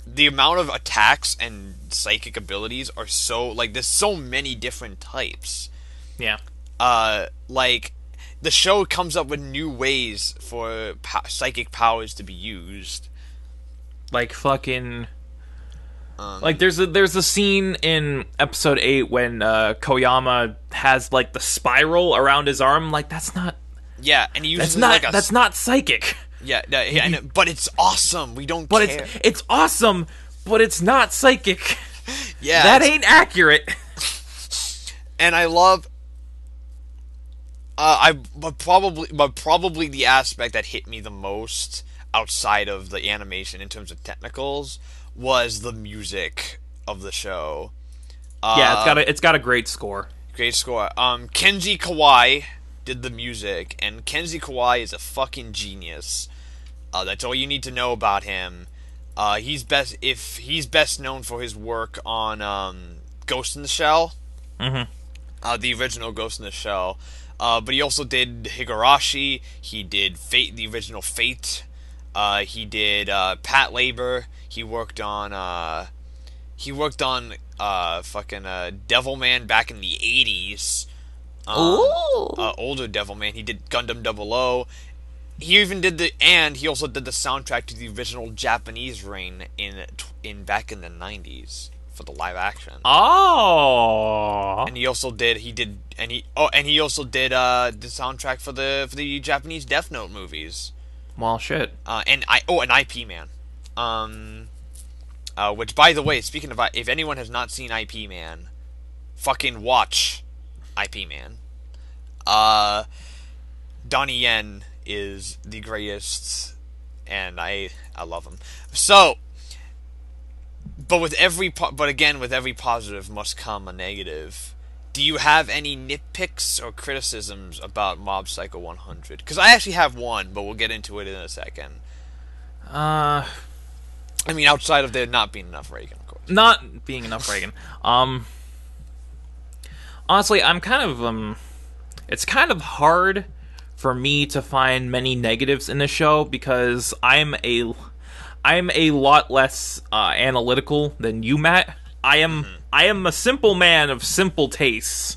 Speaker 1: the amount of attacks and psychic abilities are so like there's so many different types
Speaker 2: yeah.
Speaker 1: uh, like the show comes up with new ways for po- psychic powers to be used.
Speaker 2: like fucking
Speaker 1: Um,
Speaker 2: like there's a there's a scene in episode 8 when uh Koyama has like the spiral around his arm like that's not
Speaker 1: Yeah, and he uses
Speaker 2: that's not
Speaker 1: like a
Speaker 2: that's not psychic
Speaker 1: yeah, no, yeah, and but it's awesome. We don't
Speaker 2: but
Speaker 1: care.
Speaker 2: it's it's awesome but it's not psychic
Speaker 1: yeah,
Speaker 2: that ain't accurate
Speaker 1: and I love. Uh, I but probably but probably the aspect that hit me the most outside of the animation in terms of technicals was the music of the show.
Speaker 2: yeah it's got a it's got a great score
Speaker 1: Great score. Um, Kenji Kawai did the music, and Kenji Kawai is a fucking genius. Uh, that's all you need to know about him. Uh, he's best if he's best known for his work on um, Ghost in the Shell,
Speaker 2: Mhm.
Speaker 1: uh, the original Ghost in the Shell. Uh, but he also did Higurashi. He did Fate, the original Fate. Uh, he did uh, Patlabor. He worked on uh, he worked on uh, fucking uh, Devilman back in the '80s. Um, uh, older Devilman. He did Gundam Double O. He even did the and he also did the soundtrack to the original Japanese Ring in in back in the '90s for the live action.
Speaker 2: oh
Speaker 1: And he also did he did and he oh and he also did uh the soundtrack for the for the Japanese Death Note movies.
Speaker 2: well shit
Speaker 1: Uh and I oh an IP Man. Um uh which by the way, speaking of if anyone has not seen IP Man, fucking watch IP Man. Uh Donnie Yen is the greatest and I I love him. So but with every po- but again with every positive must come a negative. Do you have any nitpicks or criticisms about Mob Psycho 100? Because I actually have one, but we'll get into it in a second.
Speaker 2: uh
Speaker 1: I mean, outside of there not being enough Reigen, of course.
Speaker 2: not being enough Reigen. Um, honestly, I'm kind of um, it's kind of hard for me to find many negatives in the show because I'm a I'm a lot less uh, analytical than you, Matt. I am I am a simple man of simple tastes.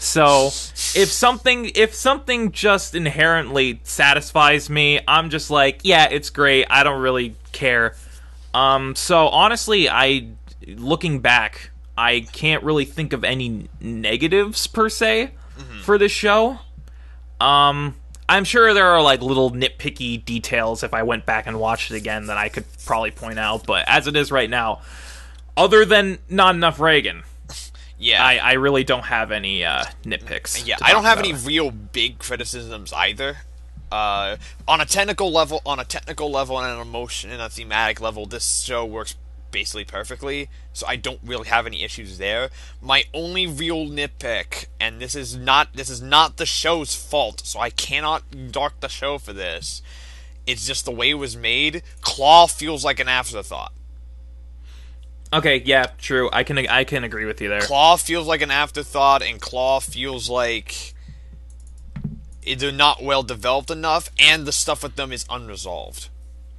Speaker 2: So if something if something just inherently satisfies me, I'm just like, yeah, it's great. I don't really care. Um, so honestly, I looking back, I can't really think of any negatives per se for this show. Um, I'm sure there are like little nitpicky details if I went back and watched it again that I could probably point out, but as it is right now, other than not enough Reigen,
Speaker 1: Yeah.
Speaker 2: I, I really don't have any uh, nitpicks.
Speaker 1: yeah, I don't have
Speaker 2: about.
Speaker 1: any real big criticisms either. Uh, on a technical level, on a technical level, and an emotion and a thematic level, this show works basically perfectly. So I don't really have any issues there. My only real nitpick, and this is not this is not the show's fault, so I cannot dark the show for this. It's just the way it was made. Claw feels like an afterthought.
Speaker 2: Okay, yeah, true. I can I can agree with you there.
Speaker 1: Claw feels like an afterthought, and Claw feels like they're not well developed enough, and the stuff with them is unresolved.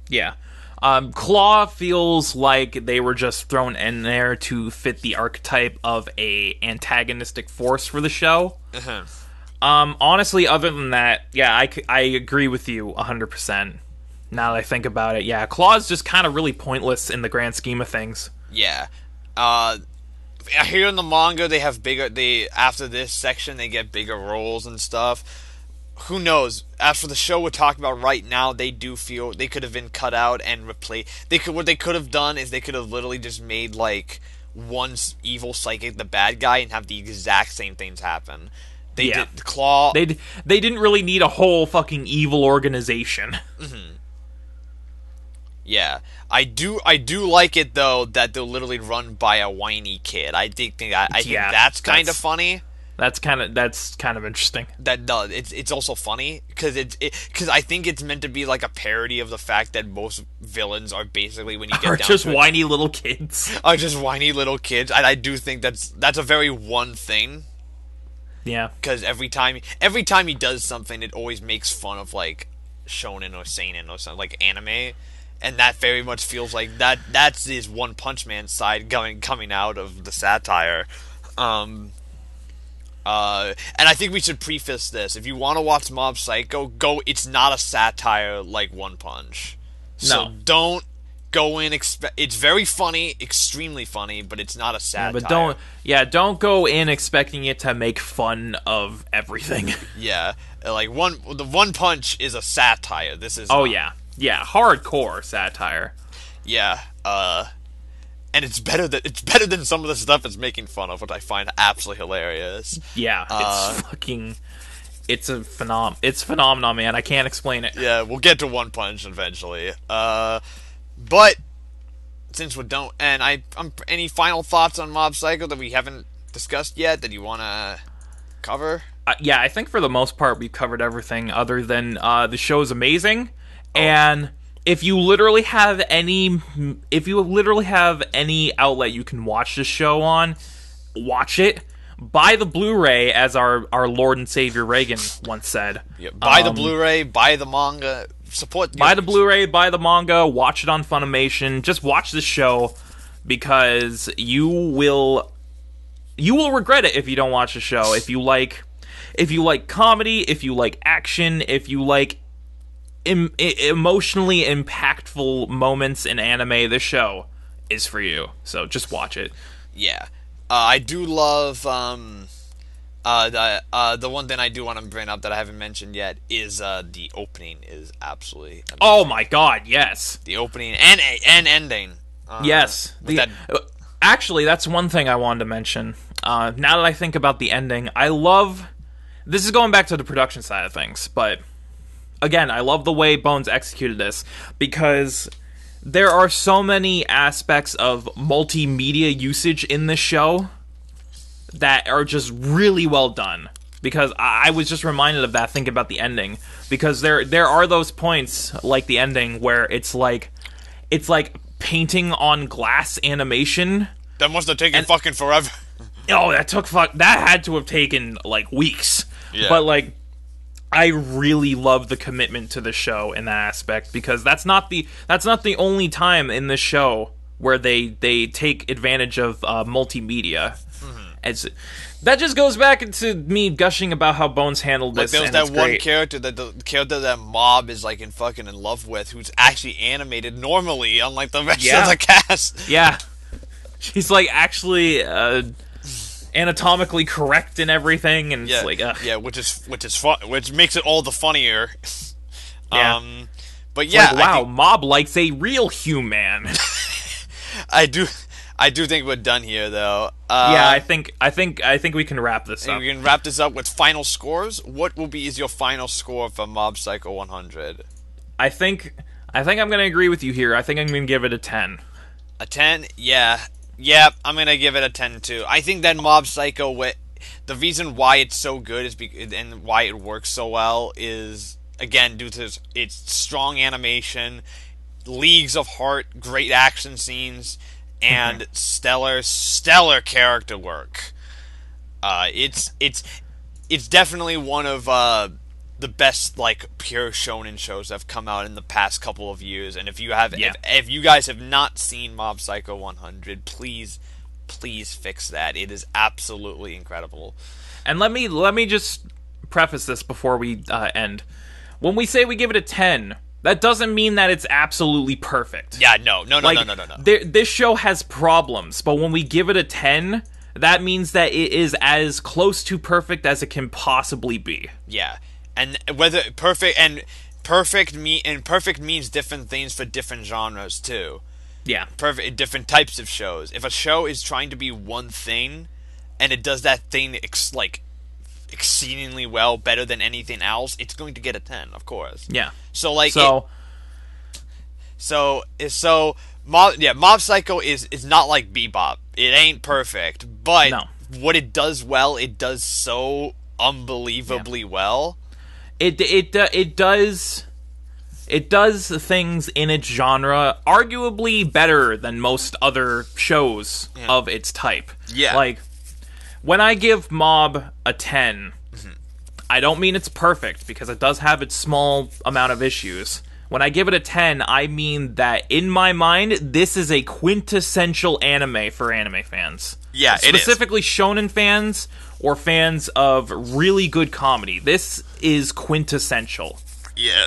Speaker 2: Yeah. Um, Claw feels like they were just thrown in there to fit the archetype of a antagonistic force for the show.
Speaker 1: Uh-huh.
Speaker 2: Um, honestly, other than that, yeah, I, I agree with you 100%. Now that I think about it, yeah, Claw's just kind of really pointless in the grand scheme of things.
Speaker 1: Yeah. Uh, here in the manga, they have bigger. They after this section, they get bigger roles and stuff. Who knows? As for the show we're talking about right now, they do feel they could have been cut out and replaced. They could what they could have done is they could have literally just made like one evil psychic the bad guy and have the exact same things happen. They
Speaker 2: Yeah.
Speaker 1: did claw.
Speaker 2: They they didn't really need a whole fucking evil organization. Mm-hmm.
Speaker 1: yeah, I do. I do like it though that they're literally run by a whiny kid. I think, think I, I think
Speaker 2: Yeah,
Speaker 1: that's kind of funny.
Speaker 2: That's kind of that's kind of interesting.
Speaker 1: that does it's it's also funny because it's because I think it's meant to be like a parody of the fact that most villains are basically when you get
Speaker 2: Or
Speaker 1: down
Speaker 2: just
Speaker 1: to it,
Speaker 2: whiny little kids.
Speaker 1: are just whiny little kids. And I do think that's that's a very one thing
Speaker 2: Yeah.
Speaker 1: because every time every time he does something, it always makes fun of like shonen or seinen or something like anime. And that very much feels like that. That's his One Punch Man side going coming out of the satire. Um, uh, and I think we should preface this. If you want to watch Mob Psycho, go. It's not a satire like One Punch. So
Speaker 2: No.
Speaker 1: don't go in expect. It's very funny, extremely funny, but it's not a satire.
Speaker 2: But don't yeah, don't go in expecting it to make fun of everything.
Speaker 1: Yeah, like one. The One Punch is a satire. This is.
Speaker 2: oh
Speaker 1: not.
Speaker 2: yeah. Yeah, hardcore satire.
Speaker 1: Yeah. Uh, and it's better than it's better than some of the stuff it's making fun of, which I find absolutely hilarious.
Speaker 2: Yeah,
Speaker 1: Uh,
Speaker 2: it's fucking it's a phenom it's phenomenon, man. I can't explain it.
Speaker 1: Yeah, we'll get to One Punch eventually. Uh, but since we don't, and I, um, any final thoughts on Mob Psycho that we haven't discussed yet that you want to cover?
Speaker 2: Uh, yeah, I think for the most part we've covered everything other than uh, the show is amazing,
Speaker 1: Oh.
Speaker 2: and if you literally have any, if you literally have any outlet you can watch this show on, watch it. Buy the Blu-ray, as our our Lord and Savior Reigen once said.
Speaker 1: Yeah, buy the
Speaker 2: Um,
Speaker 1: Blu-ray, buy the manga, support.
Speaker 2: buy the Blu-ray, buy the manga, watch it on Funimation. Just watch the show because you will you will regret it if you don't watch the show. If you like if you like comedy, if you like action, if you like em- emotionally impactful moments in anime, this show is for you. So just watch it.
Speaker 1: Yeah, uh, I do love. Um, uh, the uh, the one thing I do want to bring up that I haven't mentioned yet is uh, the opening is absolutely amazing.
Speaker 2: Oh my god, yes.
Speaker 1: the opening and and ending. Uh,
Speaker 2: Yes. The,
Speaker 1: that-
Speaker 2: uh, actually, that's one thing I wanted to mention. Uh, now that I think about the ending, I love. This is going back to the production side of things, but again, I love the way Bones executed this because there are so many aspects of multimedia usage in this show that are just really well done. Because I I was just reminded of that thinking about the ending. Because there there are those points like the ending where it's like it's like painting on glass animation.
Speaker 1: that must have taken fucking forever.
Speaker 2: Oh, that took fuck. That had to have taken like weeks.
Speaker 1: Yeah.
Speaker 2: But like, I really love the commitment to the show in that aspect because that's not the that's not the only time in the show where they they take advantage of uh, multimedia.
Speaker 1: Mm-hmm.
Speaker 2: As that just goes back into me gushing about how Bones handled
Speaker 1: Like
Speaker 2: this.
Speaker 1: there was that one
Speaker 2: great.
Speaker 1: character that the character that Mob is like in fucking in love with, who's actually animated normally, unlike the rest
Speaker 2: Yeah.
Speaker 1: of the cast.
Speaker 2: Yeah. She's like actually uh, anatomically correct and everything, and
Speaker 1: Yeah,
Speaker 2: it's like, ugh.
Speaker 1: yeah, which is which is fun, which makes it all the funnier.
Speaker 2: Yeah.
Speaker 1: Um, but yeah,
Speaker 2: Like, wow,
Speaker 1: think-
Speaker 2: Mob likes a real human.
Speaker 1: I do, I do think we're done here though. Uh,
Speaker 2: yeah, I think I think I think we can wrap this
Speaker 1: and
Speaker 2: up.
Speaker 1: we can wrap this up with final scores. What will be is your final score for Mob Psycho 100?
Speaker 2: I think I think I'm gonna agree with you here. I think I'm gonna give it a ten.
Speaker 1: A 10? Yeah. Yeah, I'm going to give it a 10 too. I think that Mob Psycho wi- the reason why it's so good is be- and why it works so well is again due to its, its strong animation, leagues of heart, great action scenes and stellar stellar character work. Uh, it's it's it's definitely one of uh, the best like pure shonen shows that have come out in the past couple of years. And if you have,
Speaker 2: Yeah.
Speaker 1: if, if you guys have not seen Mob Psycho 100, please, please fix that. It is absolutely incredible.
Speaker 2: And let me let me just preface this before we uh, end. When we say we give it a ten, that doesn't mean that it's absolutely perfect.
Speaker 1: Yeah, no, no, no,
Speaker 2: like
Speaker 1: no, no, no, no.
Speaker 2: there- this show has problems, but when we give it a ten, that means that it is as close to perfect as it can possibly be.
Speaker 1: Yeah. And whether perfect and perfect me and perfect means different things for different genres too.
Speaker 2: Yeah.
Speaker 1: Perfect different types of shows. If a show is trying to be one thing, and it does that thing ex- like exceedingly well, better than anything else, it's going to get a ten, of course.
Speaker 2: Yeah.
Speaker 1: So like
Speaker 2: So
Speaker 1: it- so so mob yeah mob psycho is is not like bebop it ain't perfect but
Speaker 2: No.
Speaker 1: what it does well it does so unbelievably well
Speaker 2: it it uh, it does it does things in its genre arguably better than most other shows of its type.
Speaker 1: Yeah.
Speaker 2: Like when I give Mob a 10, I don't mean it's perfect because it does have its small amount of issues. When I give it a 10, I mean that in my mind this is a quintessential anime for anime fans.
Speaker 1: Yeah, it is.
Speaker 2: Specifically shonen fans or fans of really good comedy. This is quintessential.
Speaker 1: yeah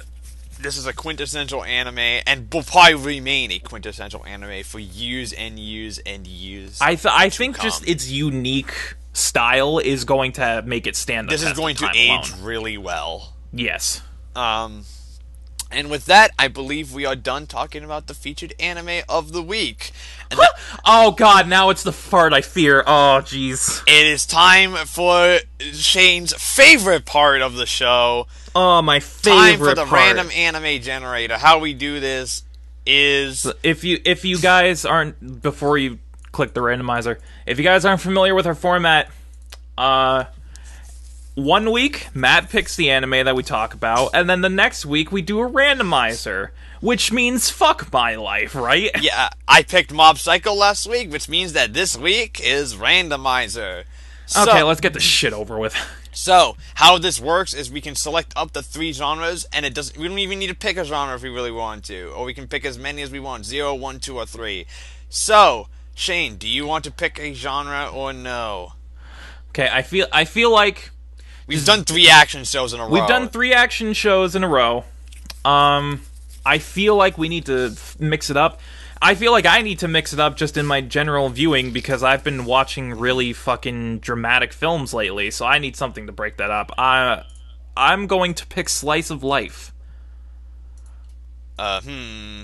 Speaker 1: this is a quintessential anime and will probably remain a quintessential anime for years and years and years
Speaker 2: I th- I think
Speaker 1: come.
Speaker 2: just its unique style is going to make it stand. The
Speaker 1: this is going to age
Speaker 2: alone.
Speaker 1: really well
Speaker 2: Yes.
Speaker 1: um and with that, I believe we are done talking about the featured anime of the week. That-
Speaker 2: Oh God! Now it's the fart I fear. Oh jeez.
Speaker 1: It is time for Shane's favorite part of the show.
Speaker 2: Oh my favorite Time
Speaker 1: for the
Speaker 2: part.
Speaker 1: random anime generator. How we do this is
Speaker 2: If you if you guys aren't before you click the randomizer, if you guys aren't familiar with our format, uh. One week, Matt picks the anime that we talk about, and then the next week we do a randomizer, which means fuck my life, right?
Speaker 1: yeah. I picked Mob Psycho last week, which means that this week is randomizer. So,
Speaker 2: Okay, let's get this shit over with.
Speaker 1: So how this works is we can select up to three genres, and it doesn't. We don't even need to pick a genre if we really want to, or we can pick as many as we want: zero, one, two, or three. So Shane, do you want to pick a genre or no?
Speaker 2: Okay, I feel I feel like
Speaker 1: We've done three action shows in a row.
Speaker 2: We've done three action shows in a row. Um, I feel like we need to f- mix it up. I feel like I need to mix it up just in my general viewing because I've been watching really fucking dramatic films lately, so I need something to break that up. I, I'm going to pick Slice of Life.
Speaker 1: Uh, hmm.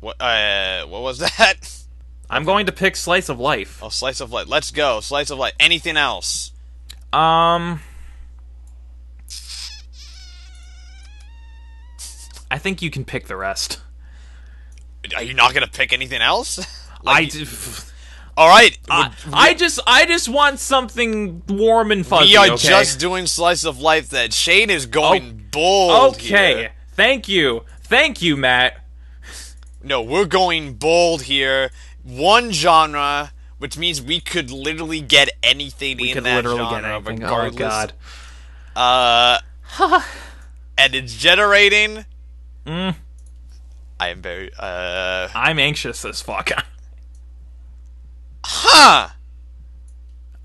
Speaker 1: What? Uh, what was that?
Speaker 2: I'm going to pick Slice of Life.
Speaker 1: Oh, slice of life. Let's go. Slice of life. Anything else?
Speaker 2: Um, I think you can pick the rest.
Speaker 1: Are you not gonna pick anything else?
Speaker 2: I,
Speaker 1: Like,
Speaker 2: d-
Speaker 1: all right.
Speaker 2: I, I just I just want something warm and fuzzy.
Speaker 1: we are
Speaker 2: okay?
Speaker 1: just doing slice of life. That Shane is going bold.
Speaker 2: Okay,
Speaker 1: here.
Speaker 2: thank you, thank you, Matt.
Speaker 1: No, we're going bold here. One genre, which means we could literally get anything
Speaker 2: We
Speaker 1: in
Speaker 2: could
Speaker 1: that
Speaker 2: literally
Speaker 1: genre,
Speaker 2: get anything. Oh. God,
Speaker 1: Uh, and it's generating.
Speaker 2: Mm.
Speaker 1: I am very. Uh,
Speaker 2: I'm anxious as fuck.
Speaker 1: huh.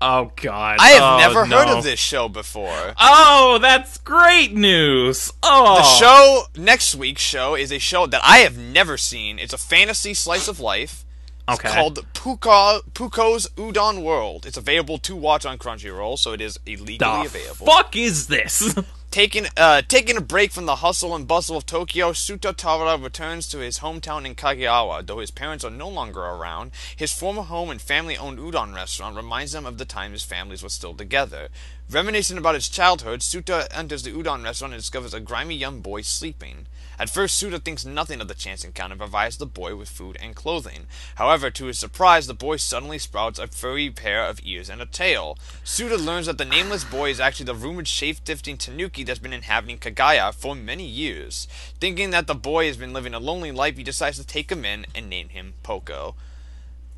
Speaker 2: oh God,
Speaker 1: I have
Speaker 2: Oh,
Speaker 1: never heard of this show before.
Speaker 2: Oh, that's great news. Oh,
Speaker 1: The show next week's show is a show that I have never seen. It's a fantasy slice of life. It's
Speaker 2: Okay.
Speaker 1: called Poco, Poco's Udon World. It's available to watch on Crunchyroll, so it is illegally
Speaker 2: the
Speaker 1: available.
Speaker 2: fuck is this?
Speaker 1: Taking uh, taking a break from the hustle and bustle of Tokyo, Souta Tawara returns to his hometown in Kagawa. Though his parents are no longer around, his former home and family-owned udon restaurant reminds him of the time his families were still together. Reminiscing about his childhood, Souta enters the udon restaurant and discovers a grimy young boy sleeping. At first, Suda thinks nothing of the chance encounter and provides the boy with food and clothing. However, to his surprise, the boy suddenly sprouts a furry pair of ears and a tail. Suda learns that the nameless boy is actually the rumored shape-shifting Tanuki that's been inhabiting Kagawa for many years. Thinking that the boy has been living a lonely life, he decides to take him in and name him Poco.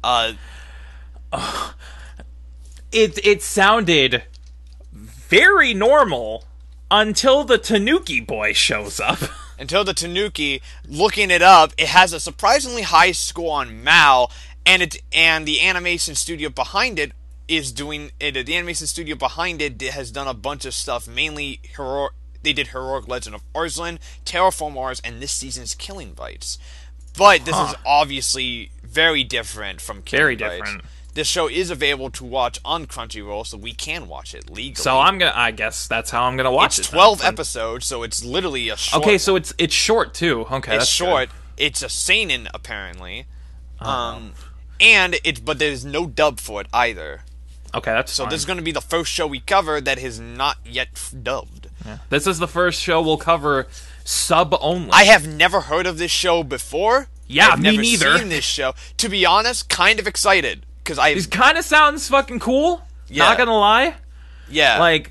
Speaker 1: Uh,
Speaker 2: it it sounded very normal until the Tanuki boy shows up.
Speaker 1: until the Tanuki, looking it up, it has a surprisingly high score on MAL, and it and the animation studio behind it is doing it. The animation studio behind it has done a bunch of stuff, mainly hero. They did Heroic Legend of Arslan, Terra Formars, and this season's Killing Bites. But this is obviously very different from Killing
Speaker 2: Very
Speaker 1: Bites.
Speaker 2: different.
Speaker 1: This show is available to watch on Crunchyroll, so we can watch it legally.
Speaker 2: So I'm gonna. I guess that's how I'm gonna watch
Speaker 1: it's
Speaker 2: it.
Speaker 1: 12
Speaker 2: Then-
Speaker 1: episodes, so it's literally a short.
Speaker 2: Okay, so it's it's short too. Okay,
Speaker 1: it's
Speaker 2: that's
Speaker 1: short.
Speaker 2: good.
Speaker 1: It's a seinen apparently,
Speaker 2: Oh.
Speaker 1: um, and it's but there's no dub for it either.
Speaker 2: Okay, that's
Speaker 1: So
Speaker 2: fine.
Speaker 1: this is going to be the first show we cover that is not yet f- dubbed.
Speaker 2: This is the first show we'll cover sub only.
Speaker 1: I have never heard of this show before.
Speaker 2: Yeah,
Speaker 1: I've
Speaker 2: me
Speaker 1: never
Speaker 2: neither.
Speaker 1: Seen this show. To be honest, kind of excited because I
Speaker 2: It kind of sounds fucking cool.
Speaker 1: Yeah.
Speaker 2: Not gonna lie.
Speaker 1: yeah
Speaker 2: Like,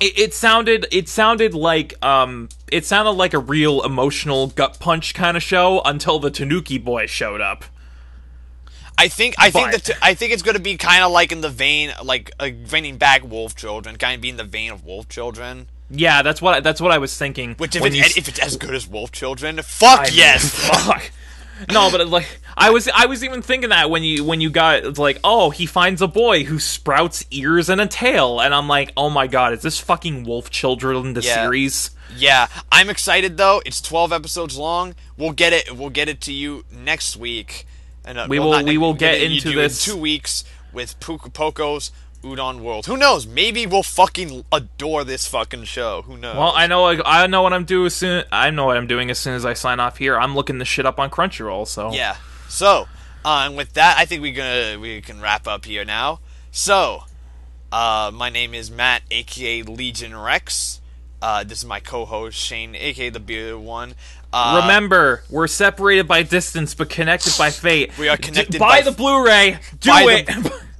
Speaker 2: it, it sounded. It sounded like um. It sounded like a real emotional gut punch kind of show until the Tanuki boy showed up.
Speaker 1: I think I think
Speaker 2: But-
Speaker 1: that I think it's going to be kind of like in the vein like uh, bringing back Wolf Children, kind of be in the vein of Wolf Children.
Speaker 2: Yeah, that's what that's what I was thinking.
Speaker 1: Which if
Speaker 2: you
Speaker 1: if it's as good as Wolf Children, fuck
Speaker 2: I mean,
Speaker 1: yes.
Speaker 2: fuck. No, but like I was, I was even thinking that when you when you got it's like, oh, he finds a boy who sprouts ears and a tail, and I'm like, oh my god, is this fucking Wolf Children the
Speaker 1: Yeah.
Speaker 2: series?
Speaker 1: Yeah, I'm excited though. It's 12 episodes long. We'll get it. We'll get it to you next week. And uh,
Speaker 2: We
Speaker 1: well,
Speaker 2: will- we
Speaker 1: next-
Speaker 2: will get into this-
Speaker 1: in two weeks with Puka Poco's Udon World. Who knows? Maybe we'll fucking adore this fucking show. Who knows?
Speaker 2: Well, I know, I know what I'm doing as soon. I know what I'm doing as soon as I sign off here. I'm looking this shit up on Crunchyroll. So
Speaker 1: Yeah. So, uh, and with that, I think we gonna we can wrap up here now. So, uh, my name is Matt, aka Legion Rex. Uh, this is my co-host Shane, aka the Bearded One. Uh,
Speaker 2: Remember, we're separated by distance but connected by fate.
Speaker 1: We are connected
Speaker 2: buy
Speaker 1: by-
Speaker 2: the Blu-ray. Do it.
Speaker 1: the-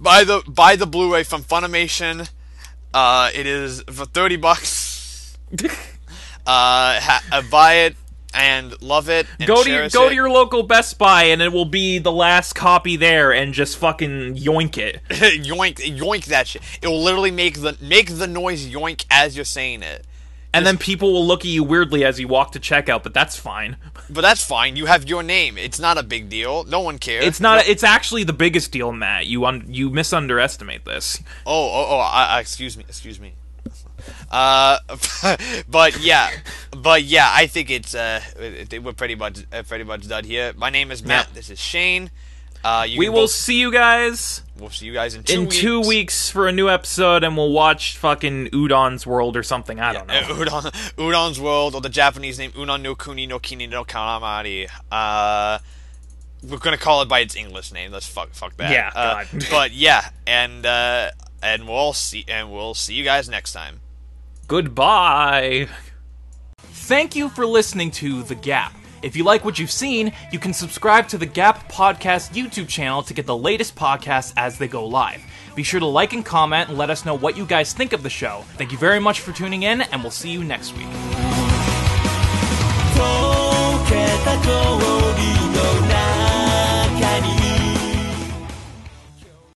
Speaker 1: buy the buy the Blu-ray from Funimation. Uh, it is for thirty bucks. Uh, ha- uh, buy it and love it. And
Speaker 2: go to your go
Speaker 1: it.
Speaker 2: to your local Best Buy and it will be the last copy there and just fucking yoink it.
Speaker 1: yoink yoink that shit. It will literally make the make the noise yoink as you're saying it.
Speaker 2: And then people will look at you weirdly as you walk to checkout, but that's fine.
Speaker 1: But that's fine. You have your name. It's not a big deal. No one cares.
Speaker 2: It's not. It's actually the biggest deal, Matt. You un- you misunderestimate this.
Speaker 1: Oh, oh, oh. I, I, excuse me. Excuse me. Uh, but yeah, but yeah. I think it's uh, we're pretty much uh, pretty much done here. My name is Matt.
Speaker 2: Yeah.
Speaker 1: This is Shane. Uh, you
Speaker 2: We will
Speaker 1: both-
Speaker 2: see you guys
Speaker 1: we'll see you guys in two
Speaker 2: in
Speaker 1: weeks.
Speaker 2: two weeks for a new episode, and we'll watch fucking Udon's World or something. I don't know.
Speaker 1: Uh, Udon, Udon's World, or the Japanese name Udon no Kuni no Kini no Karamari. Uh, we're gonna call it by its English name. Let's fuck fuck that.
Speaker 2: Yeah,
Speaker 1: Uh,
Speaker 2: God.
Speaker 1: but yeah, and uh, and we'll see and we'll see you guys next time.
Speaker 2: Goodbye. Thank you for listening to The Gap. If you like what you've seen, you can subscribe to the Gap Podcast YouTube channel to get the latest podcasts as they go live. Be sure to like and comment and let us know what you guys think of the show. Thank you very much for tuning in, and we'll see you next week.